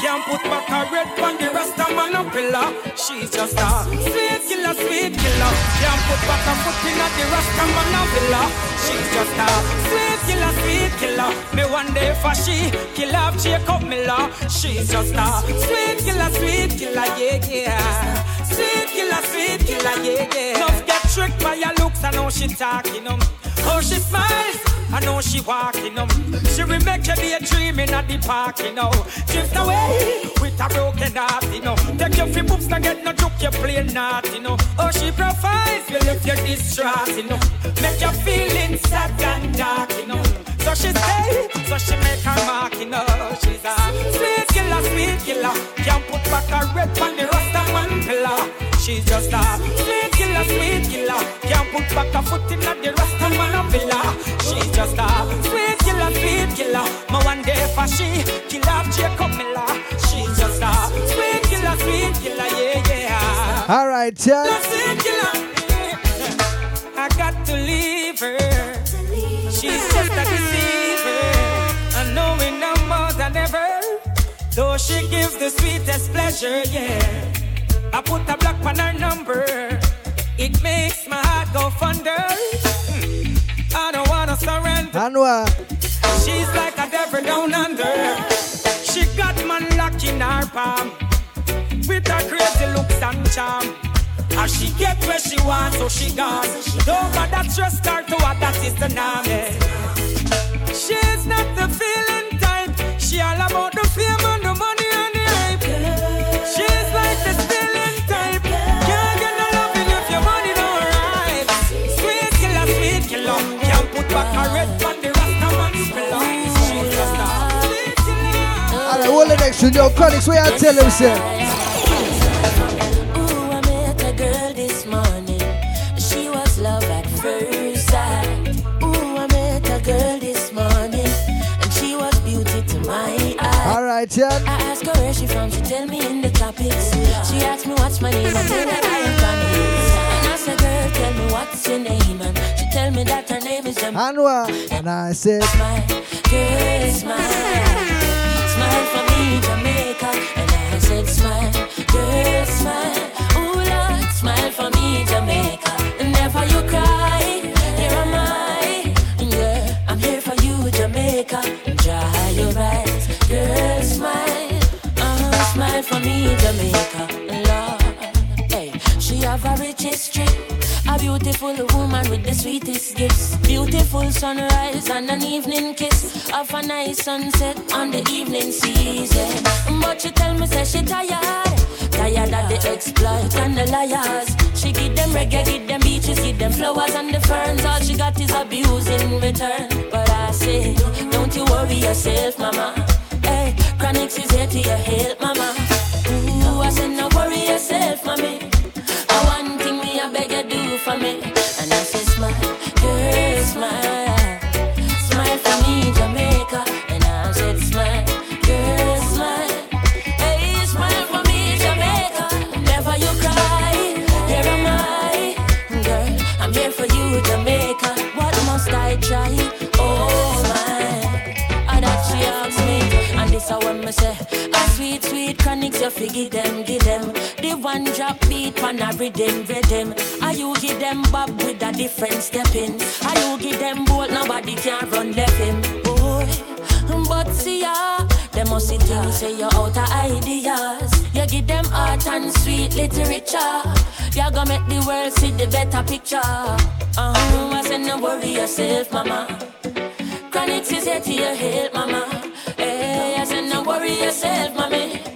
Can't put back a red on the rasta man a pillar. She's just a sweet killer, sweet killer. Can't put back a foot in the rasta man a villa. She's just a sweet killer, sweet killer. Me one day for she kill off Jacob Miller. She's just a sweet killer, sweet killer, yeah, yeah. Sweet killer, sweet killer, yeah, yeah. Love get tricked by your looks, I know she talking um. How she smiles, I know she walking um. She will make you be a dreaming at the park, you know. Drift away with a broken heart, you know. Take your feet books, not get no joke, you play not, you know. Oh, she provides, you if you're distraught, you know. Make you feeling sad and dark, you know. So she stay, so she make her mark, you know. She's a sweet killer, sweet killer. Can't put back a red on the rasta man pillar. She's just a sweet killer, sweet killer. Can't put back a foot in the rasta man a villa. She's just a sweet killer, sweet killer. My one day for she kill off Jacob Miller. She's just a sweet killer, sweet killer, yeah, yeah. Alright, yeah. Uh, sweet killer. I got to leave her. She's just a Though she gives the sweetest pleasure, yeah. I put a block on her number. It makes my heart go thunder. Hmm. I don't wanna surrender. Anwa. She's like a devil down under. She got man locked in her palm with her crazy looks and charm. As she get where she wants, so she gone. Don't bother trust her to what that is the name. She's not the feeling. She all about the fame and the money and the hype. She's like the stealing type. Can't get no loving if your money don't right. Sweet killer, sweet killer. Can't put back a red on the rasta man's pillow. She's just a sweet killer. Alright, hold the next tune. Yo, Chronixx, where you tell him, sir? Eye. Alright. I asked her where she from. She tell me in the tropics. She asked me what's my name. I tell her I am Connie. And I said, girl, tell me what's your name. And she tell me that her name is Jamaica. Anwar. And I said, Girl, smile. Smile for me, Jamaica. Jamaica. Lord. Hey, she have a rich history. A beautiful woman with the sweetest gifts. Beautiful sunrise and an evening kiss. Of a nice sunset on the evening season. But she tell me, say she tired. Tired of the exploit and the liars. She give them reggae, give them beaches, give them flowers and the ferns. All she got is abuse in return. But I say, don't you worry yourself, mama. Hey, Chronixx is here to your help, mama. I said, no worry yourself, mommy. You figure them, give them. The one drop beat, pan a rhythm, rhythm. Are you give them bob with a different stepping? Are you give them bolt, nobody can run left him. Boy, but see ya. Them must see things say you're out of ideas. You give them art and sweet literature. You gonna make the world see the better picture. Uh-huh. I said, no worry yourself, mama. Chronixx is here to your help, mama. Hey, I said, no worry yourself, mommy.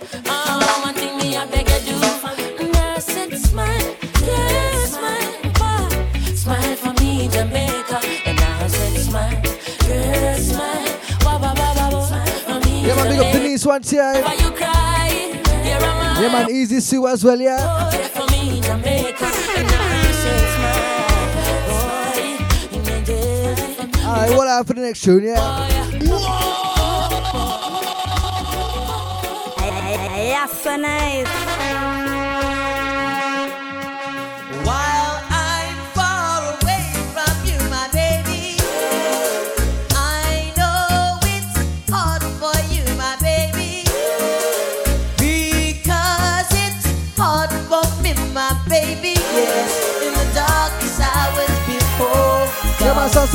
One time. Why you cry? Here am I. Yeah, man, Easy Sue as well, yeah. Oh, Here for me, Jamaica. And I said, smile, boy. Immediately. Alright, what happened for the next tune, yeah? Oh, yeah,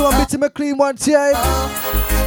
Sound someone Bitty McLean one time.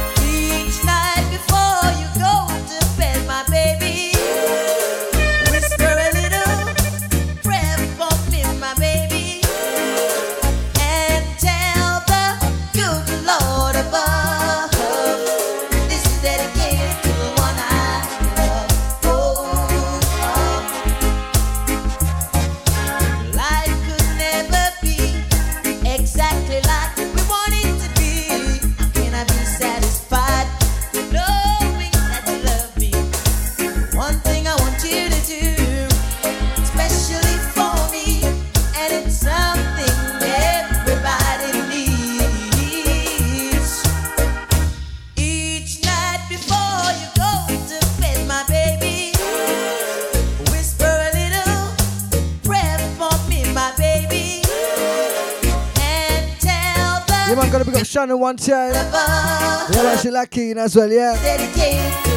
Shannon one time. Yeah, man, she like as well, yeah. dedicated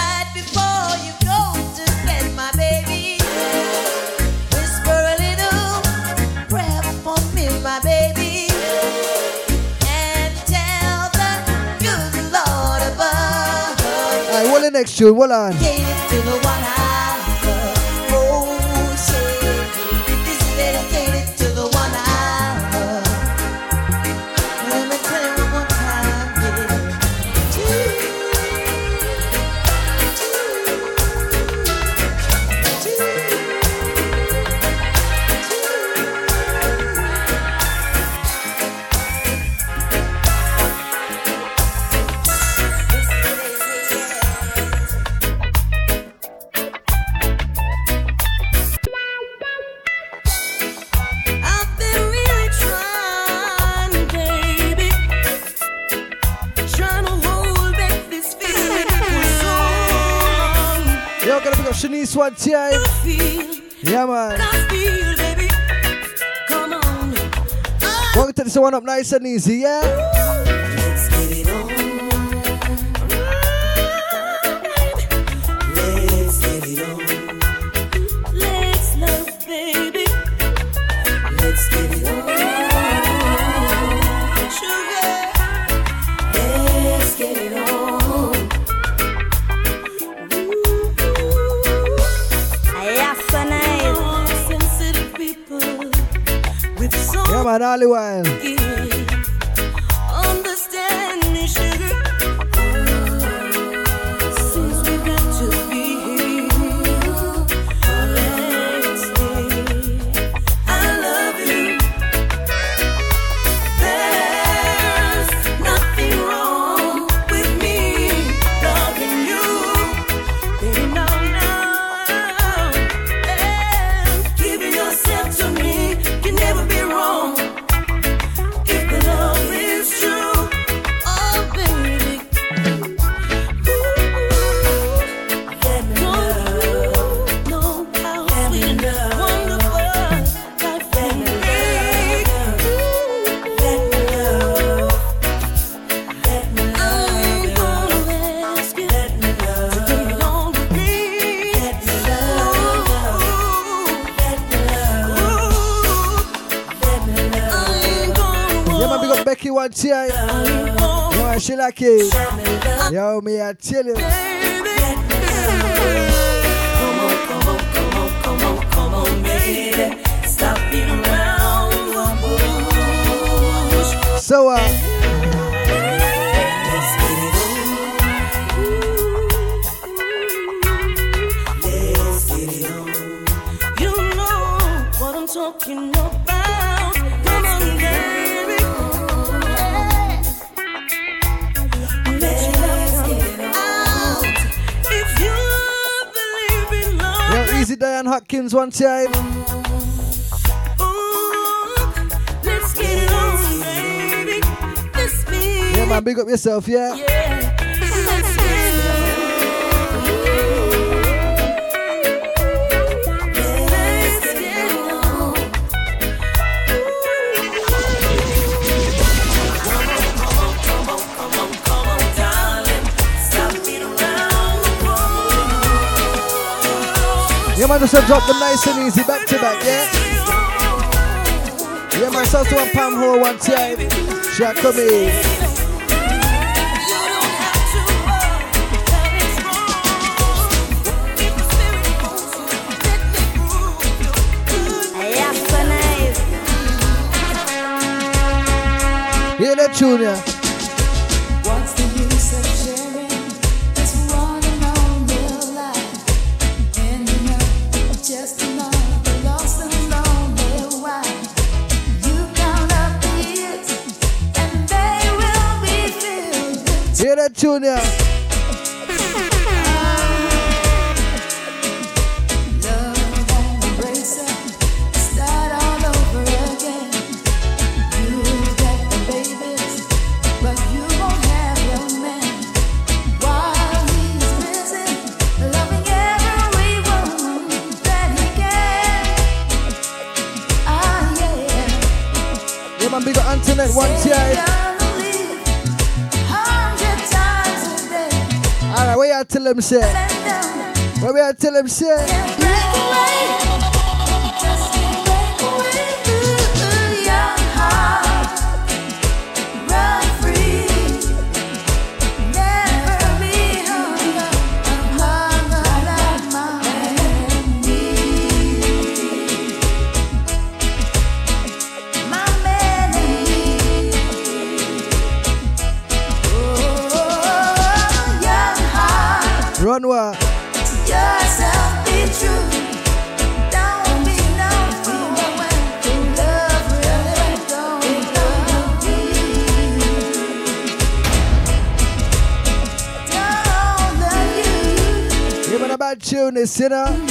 next tune. Well on. this one time. Yeah, man. We're going to this one up nice and easy, yeah? Hollywood. talking about. Come on, baby. Easy, Diane Hopkins, one time. Ooh, let's get on, baby. Let's be yeah, man, big up yourself, yeah. yeah. You might just have dropped them nice and easy back to back, yeah? Yeah, man, shout to one palm Ho one time. She had come in. Hear that tune, yeah. Junior. say? What we are tell him say? Consider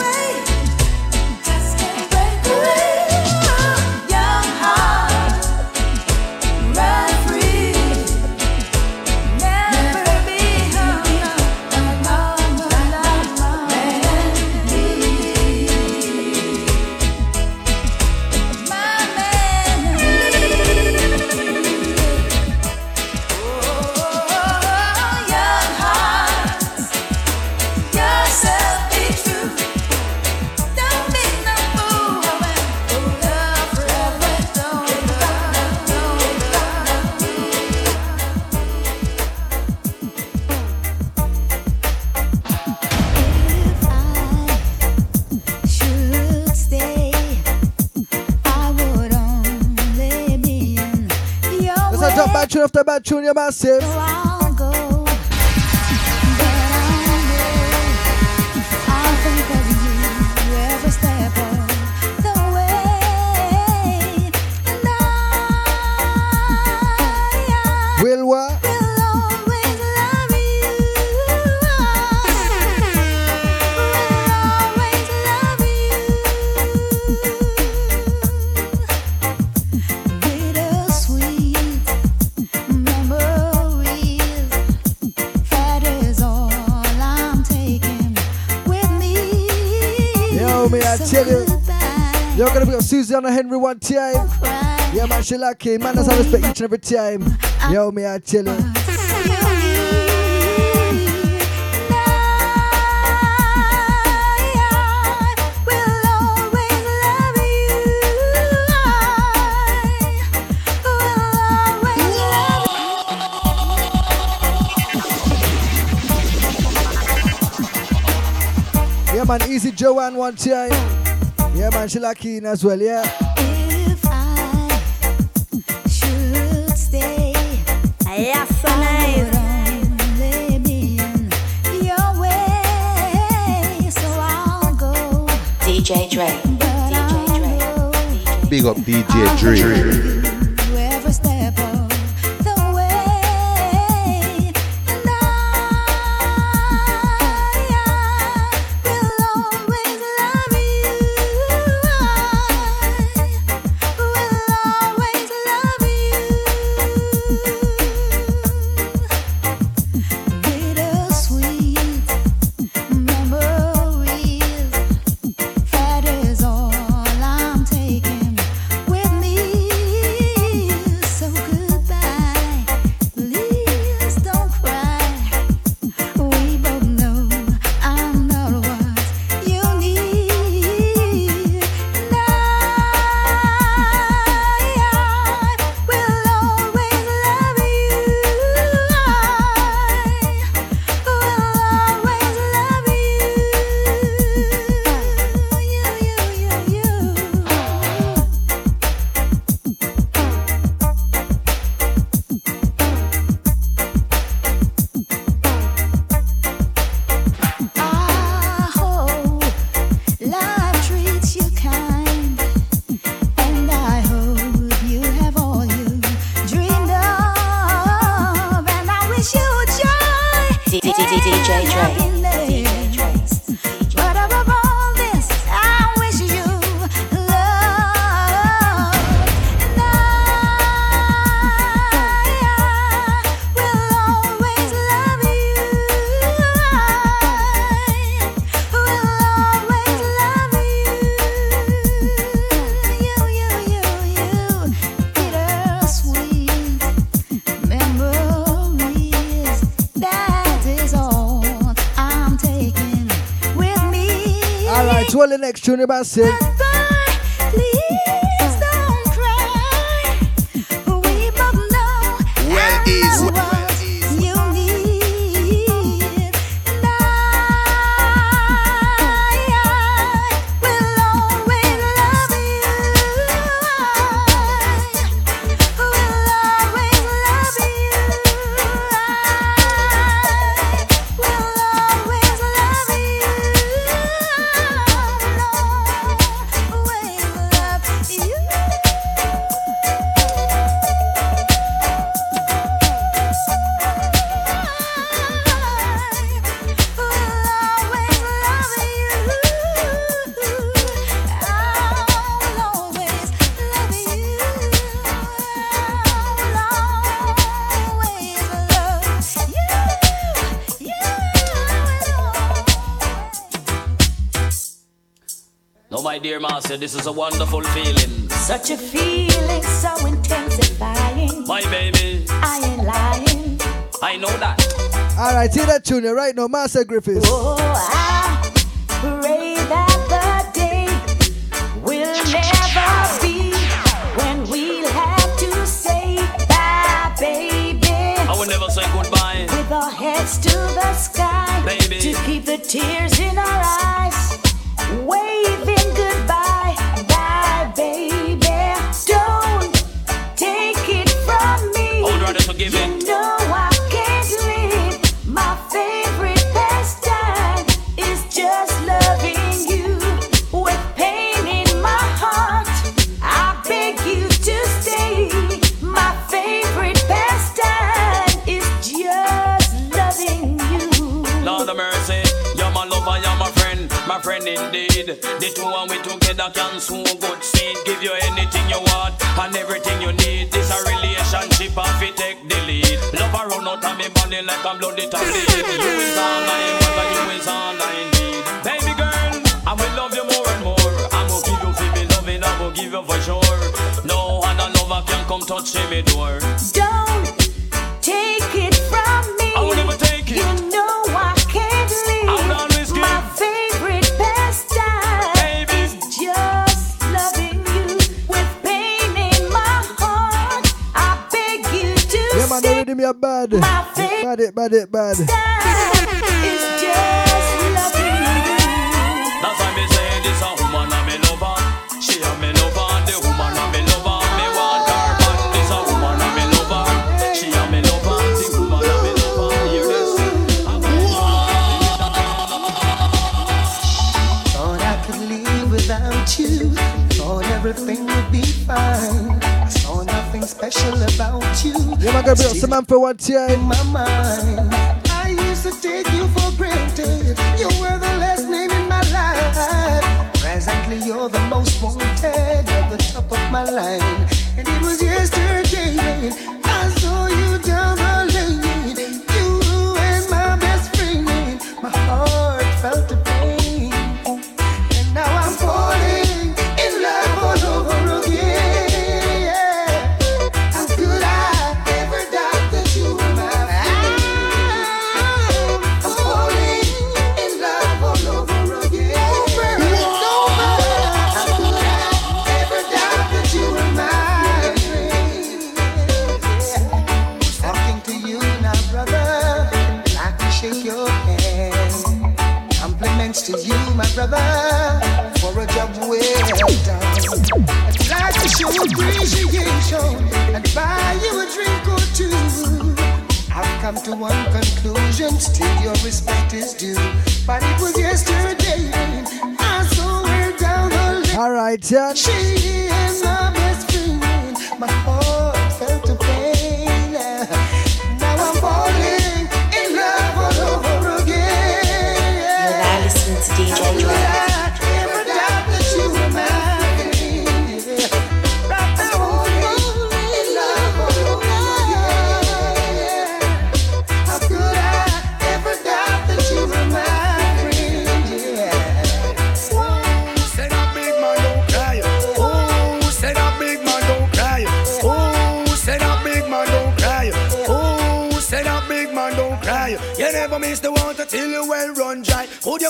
ser. one time. Yeah, man, she lucky. Man, that's how I respect each and every time. Yo, me, I tell you. Yeah, man, Easy Joanne one time. Yeah, man, she like in as well, yeah. Dre. Big up DJ Dre. next tune about Sid. this is a wonderful feeling. Such a feeling so intensifying. My baby. I ain't lying. I know that. All right, hear that tune right now, Marcia Griffiths. Oh, for what's one in My mind, I used to take you for granted. You were the last name in my life. Presently, you're the most wanted at the top of my line. And it was yesterday. show and buy you a drink or two. I've come to one conclusion, still your respect is due. But it was yesterday I saw her down the lane. All right, yeah. She is my best friend, my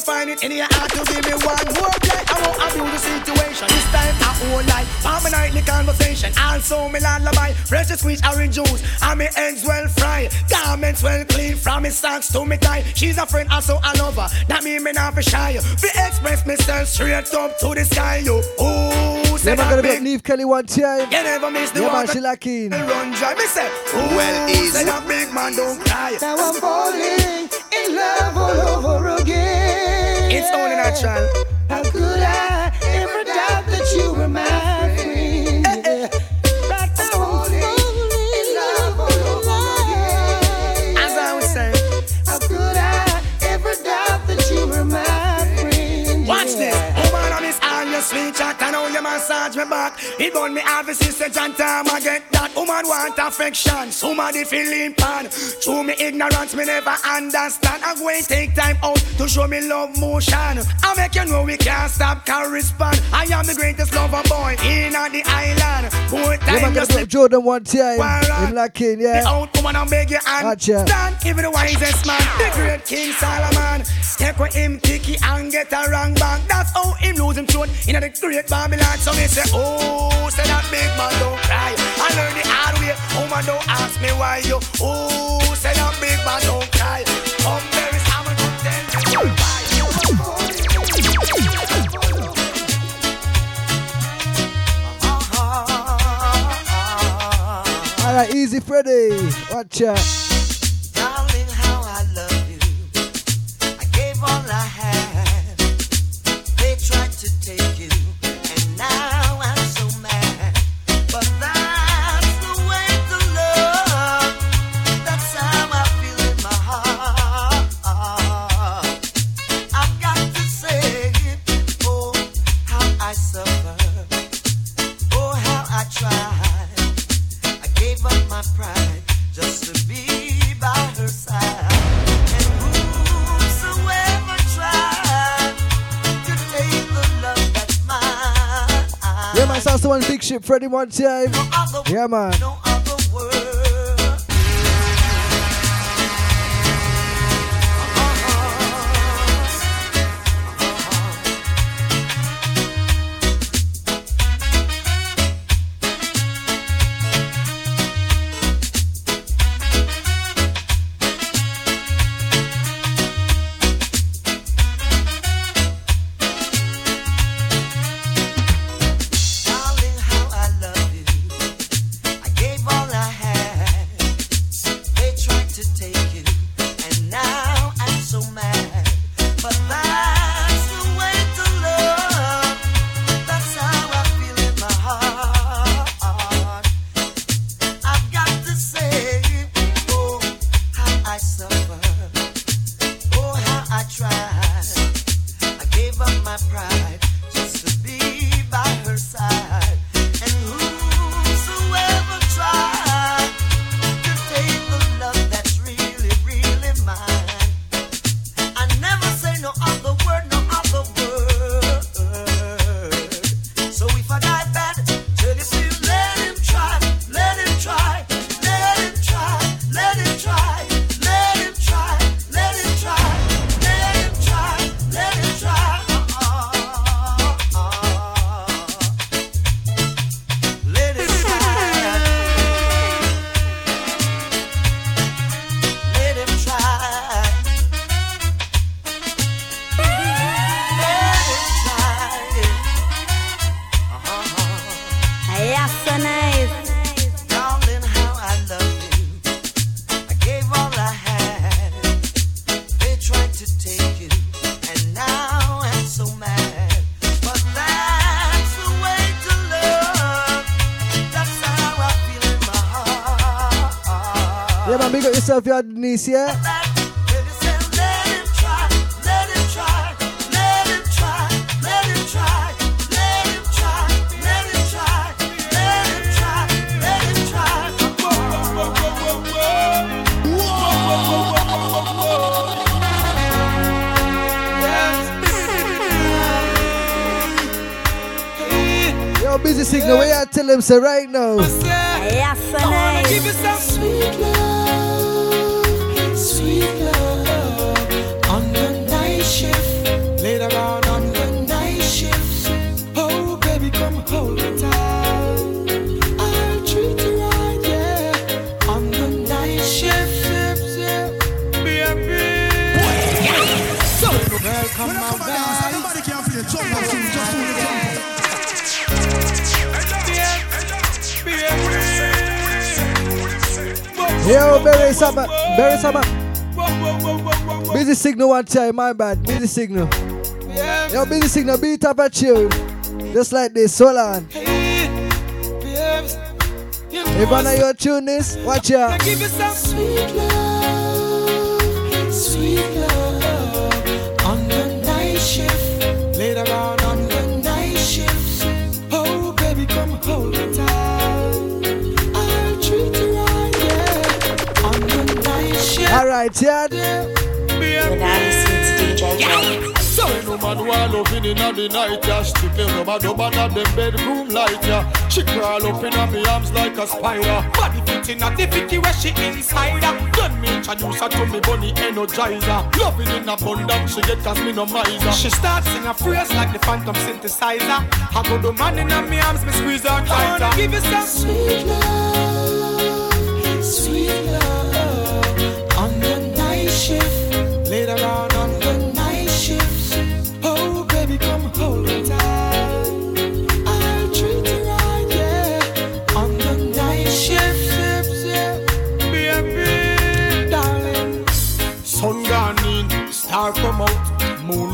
you find it in your heart to give me one more play? I won't abuse the situation. This time I won't lie. For my nightly conversation. Also me lullaby. Fresh squeeze orange juice. And me eggs well fried. Garments well clean. From me socks to me tie. She's a friend also a lover. That mean me not for shy. Be express myself straight up to the sky. You. Ooh, Yeah, say man, gonna big be Neve Kelly one time. you never miss the Yeah, man, water. she lacking. Run dry, me say. Well, easy. Say that big man don't cry. Now I'm falling in love all over again. It's only natural. Me back. It burn me have a sister and time I get that. Woman want affection. Somebody feeling pan. Through me ignorance, me never understand. I'm going to take time out to show me love motion. I make you know we can't stop correspond. I am the greatest lover boy in the island. Yeah, time man, just Jordan one time. Why, In lacking, the yeah. out woman and beg your hand. Gotcha. Stand, even the wisest man, the great King Solomon. Take with him picky and get a wrong bang. That's how him lose him throne in the great Babylon. So me say, oh, say that big man don't cry. I learned the hard way. Woman don't ask me why you. Oh, say that big man don't cry. Come there is I'm gonna tell you why. All right, easy Freddy. Watch out. Darling, how big ship Freddy one time. Yeah, man. Williams, right? Signal one time, my bad. Busy signal. Yo, busy signal, beat up a tune. Just like this, hold on. If one of your tune this, watch out. Give you some sweet love, sweet love on the night shift. Later on on the night shift. Oh, baby, come hold me tight. I'll treat you right, yeah. On the night shift. Alright, yeah. You're now listening to DJ Dre. So ain't no man want loving in the night, yeah. Strictly rub a dub under them bedroom light, yeah. She crawl up in my arms like a spider. Body fitting at the fitty where she inside her. Then me introduce her to me bunny energizer. Loving in abundance, she get cause me no miser. She starts sing a phrase like the phantom synthesizer. I go the man in my arms, me squeeze her tighter. I wanna give you some sweet love, sweet love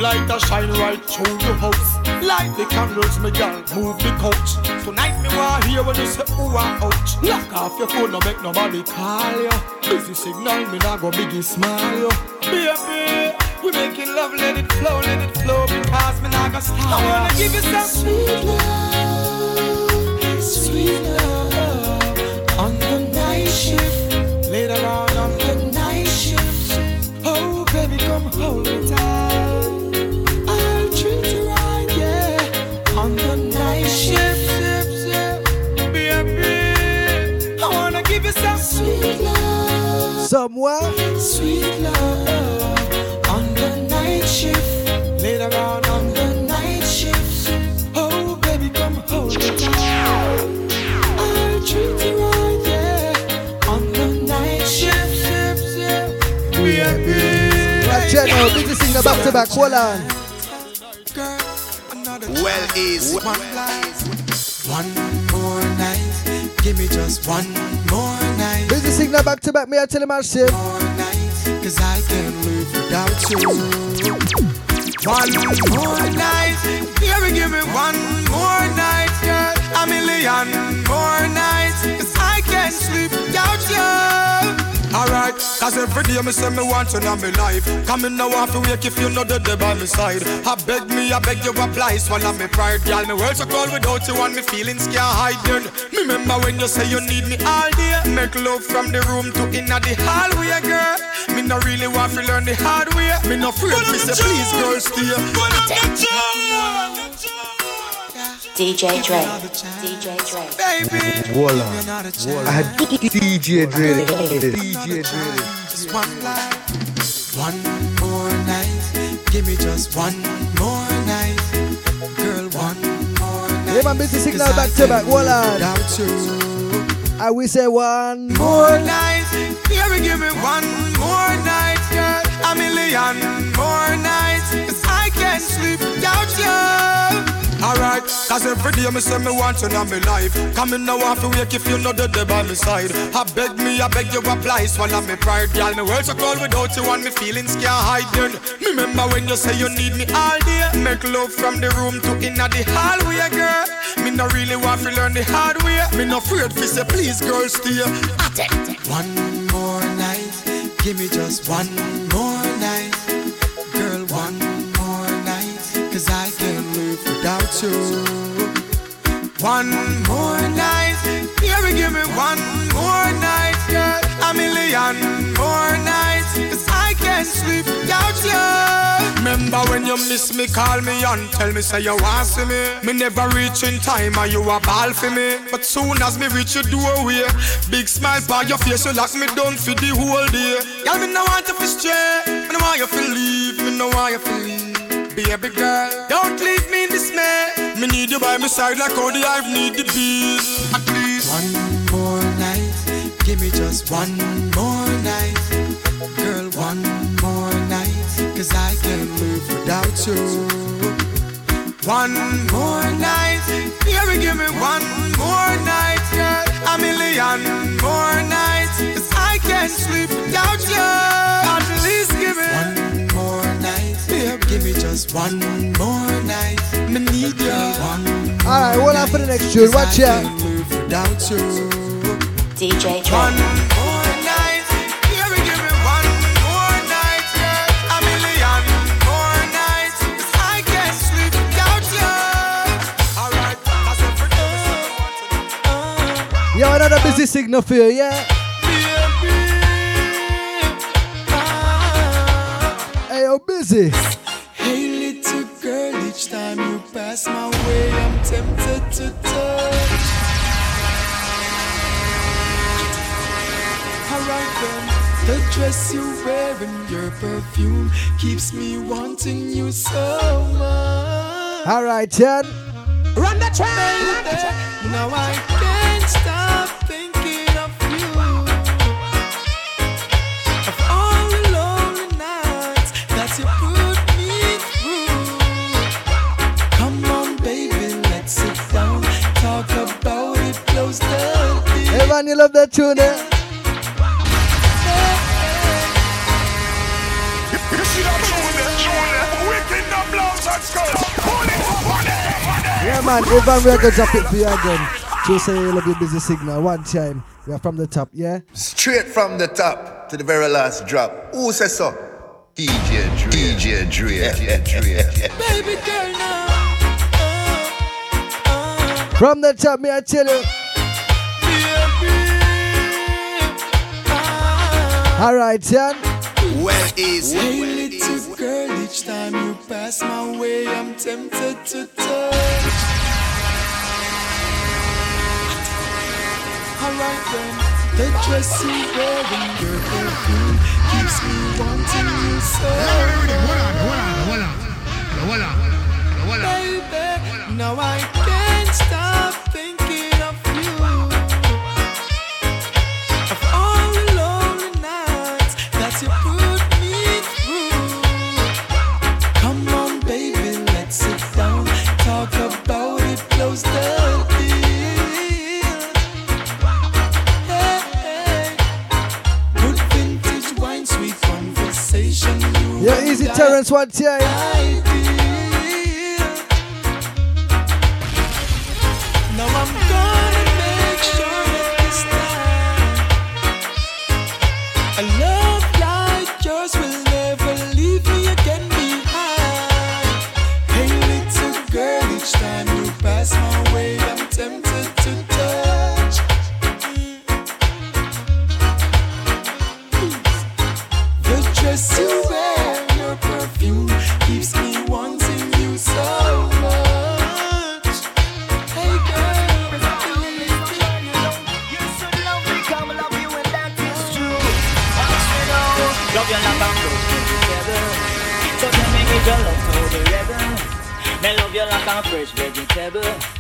out. Moonlight a shine right through your house. Light the candles, me girl, move the couch. Tonight me want hear when you say ooh ah ouch. Lock off your phone, no make nobody call you. Busy signal, me nah go biggie smile you. Baby, we making love, let it flow, let it flow, because me not gonna stop. I wanna give you some sweet love, sweet love on the night shift. Later on Somewhere. Sweet love on the night shift. Later on on the night shift. Oh, baby, come hold me tight. I'll treat you right, yeah. On the night shift, shift, shift. Baby. Watch out now. Busy signal back to back. Hold on. Well is one life, one more night. Give me just one more Busy signal back to back. Me, I tell him I shit. Cause I can't without you. One more night, baby, give me one more night, girl. A million more nights, cause I can't sleep without you. Alright, cause every day me say me want you in my life. Come in now off wake if you know the day by my side. I beg me, I beg you apply, swallow me pride, girl. Me world so cold without you and me feelings can't hide. Me remember when you say you need me all day. Make love from the room to inna the hallway, girl. Me no really want to learn the hard way. Me no afraid to say please, girl, stay. DJ Dre. DJ Dre. Baby, Hold on. I had DJ Dre. DJ Dre. just one life, one more night. Give me just one more night, girl. One more night. Yeah, man, busy signal back to back. Hold on. Without you. I will say one more night. Baby, give me one more night, girl. A million more nights. I can't sleep without you. Alright, cause every day me say me want you in my life. Come in now off wake if you know the day by my side. I beg me, I beg you apply, swallow me pride, girl. Me world so cold without you and me feelings can't hide. Then me remember when you say you need me all day. Make love from the room to inna the hallway, girl. Me no really want to learn the hard way. Me no afraid to say please, girl, stay. One more night. Give me just one more night, girl. One more night. Cause I can't live without you. One more night. Baby, give me one more night, girl. A million more nights. Cause I can't sleep without you. Remember when you miss me, call me and tell me say you want see me. Me never reach in time and you a ball for me. But soon as me reach your doorway, big smile by your face, you lock me down for the whole day. Girl, me no want to stray, me no want you to leave, me no want you to leave. Baby girl, don't leave me in dismay. Me need you by my side like how the hive need the bees. At least one more night. Give me just one more night, girl. One more night. Cause I can't live without you. One more night. Baby, give me one more night, girl. A million more nights. Cause I can't sleep without you. At least give me one more night. Babe, give me just one more night. Me need you. One Alright, hold on for the next tune. Watch out. without you. DJ One Dre. more night. Baby, give me one more night. Yeah. A million more nights. 'Cause I can't sleep without you. Alright, that's it for Yo, another busy signal for you, yeah? Hey, yo, busy. Tempted to touch. Alright then, the dress you wear and your perfume keeps me wanting you so much. Alright, Chen. Run the train, Now I can't stop it up on it, on it. Yeah, man, Evan, we're gonna drop it for you again. Just say you love your busy signal. One time. We are from the top, yeah? Straight from the top to the very last drop. Who says so? DJ Dre. DJ Dre. DJ Dre. Baby girl, now. From the top, me I tell you. Alright, then. Well easy. Hey, little girl, each time you pass my way, I'm tempted to touch. Alright then, the dress you wear and your perfume keeps me wanting you so much. Baby, now I can't stop thinking Yeah, easy I Terrence one time. Now I'm gonna make sure that this time a love like yours will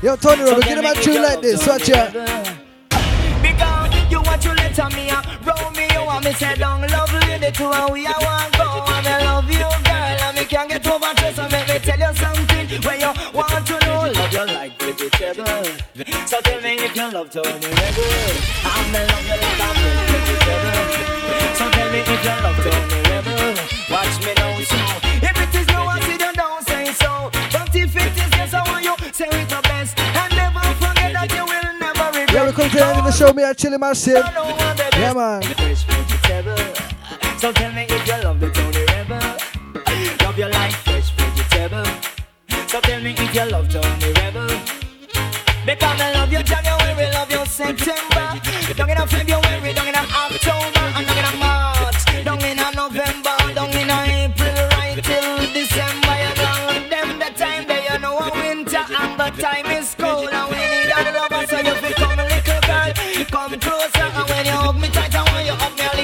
Yo, Tony So Robert, tell get him a you like this. Watch out. Because you want to let me you down love lady to and we I want go I love you girl and can't get over and make me tell you something where you want to know love you like vegetable so tell me if you love Tony I'm in love you like a vegetable so tell me if you love Tony regret Yeah, we come to the end of the show. Me, I chilling myself. Yeah, man. So tell me if you love the Tony Rebel. Love you like fresh vegetable. So tell me if you love Tony Rebel. Because I love you January, love you September. Down in a February, down in a October, and down in a March,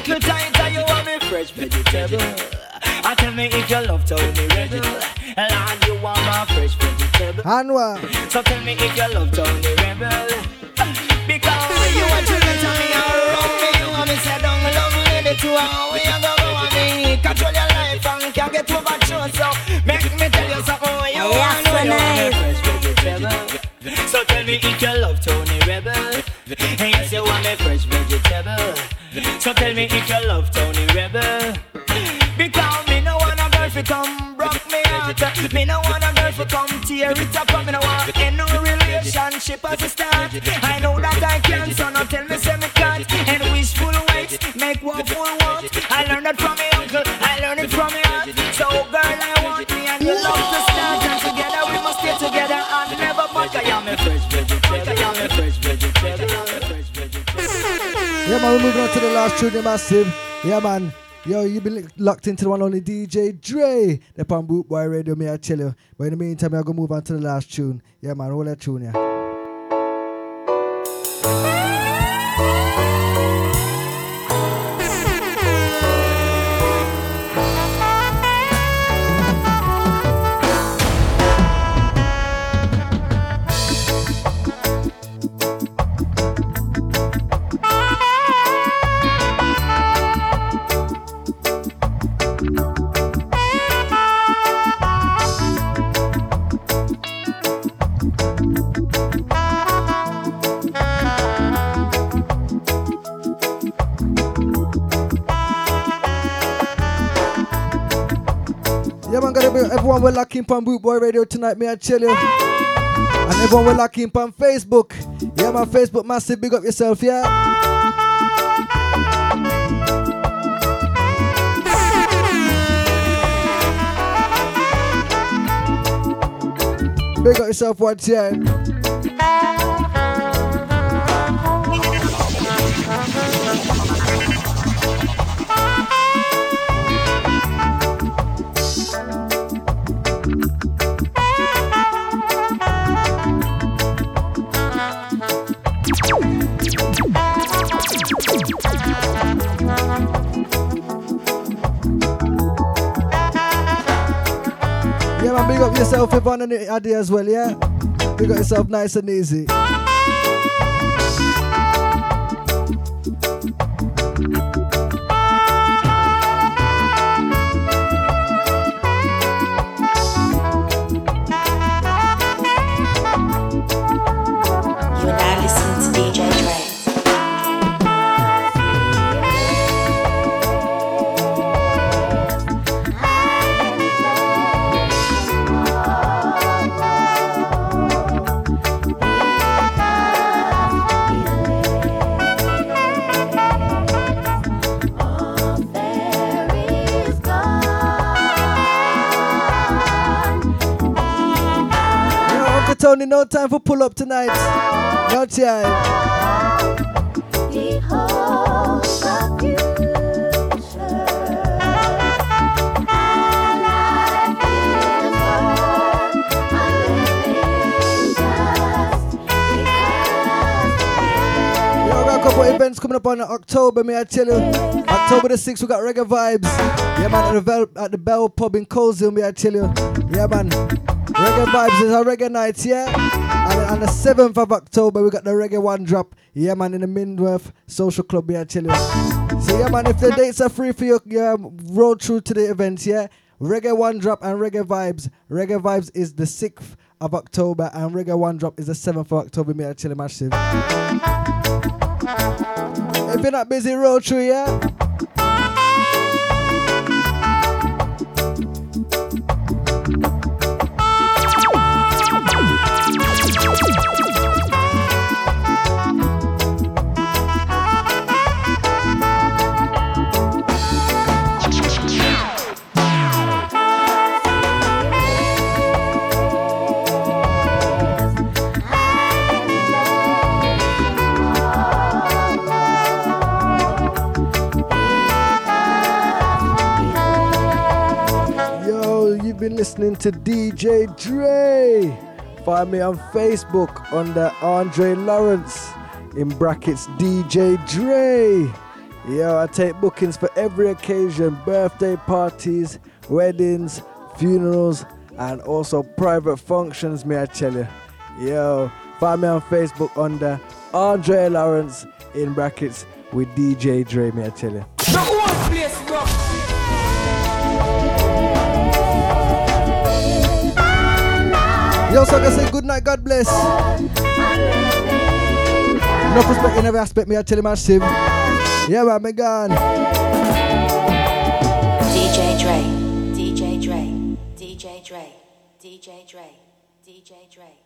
little tighter. You want me fresh vegetable. I tell me if you love Tony Rebel, Lord you want my fresh vegetable. Anwar. So tell me if you love Tony Rebel. Because you want to let me around me. You want me say down love lady to how we are to me. Control your life and can't get over true. So make me tell you something where you want to know. Fresh vegetable. So tell me if you love Tony Rebel. Yes, you want me fresh vegetable. So tell me if you love Tony Rebel. Because me no want a girl fi come broke me heart. Me no want a girl fi come tear it up. Me no want no relationship as a start. I know that I can, so now tell me man, we're moving on to the last tune, massive. Yeah, man. Yo, you been locked into the one only DJ Dre. The on Boot Boy Radio, me I tell you. But in the meantime, I'm gonna move on to the last tune. Yeah, man, hold that tune, yeah. Be everyone we're locking on Boot Boy Radio tonight, me I tell you. And everyone we're locking on Facebook. Yeah, my Facebook massive, big up yourself, yeah. Big up yourself once, yeah. Yourself if on any idea as well, yeah? You got yourself nice and easy. No time for pull up tonight. No time. Couple events coming up on October, may I tell you. October the 6th, we got reggae vibes. Yeah, man, at the, Bell, at the Bell Pub in Coleshill, may I tell you. Yeah, man. Reggae vibes is a reggae night, yeah? And on the 7th of October, we got the reggae one drop. Yeah, man, in the Minworth Social Club, tell you. So, yeah, man, if the dates are free for your yeah, um, road through to the events, yeah? Reggae one drop and reggae vibes. Reggae vibes is the 6th of October, and reggae one drop is the 7th of October, I tell you, massive. If you're not busy, road through, yeah? Listening to DJ Dre. Find me on Facebook under Andray Lawrence in brackets DJ Dre. Yo, I take bookings for every occasion birthday parties, weddings, funerals, and also private functions, may I tell you. Yo, find me on Facebook under Andray Lawrence in brackets with DJ Dre, may I tell you. Yo, also can say good night, God bless. No respect in every aspect, me I tell you massive. Yeah, man, me gone. DJ Dre, DJ Dre, DJ Dre, DJ Dre, DJ Dre.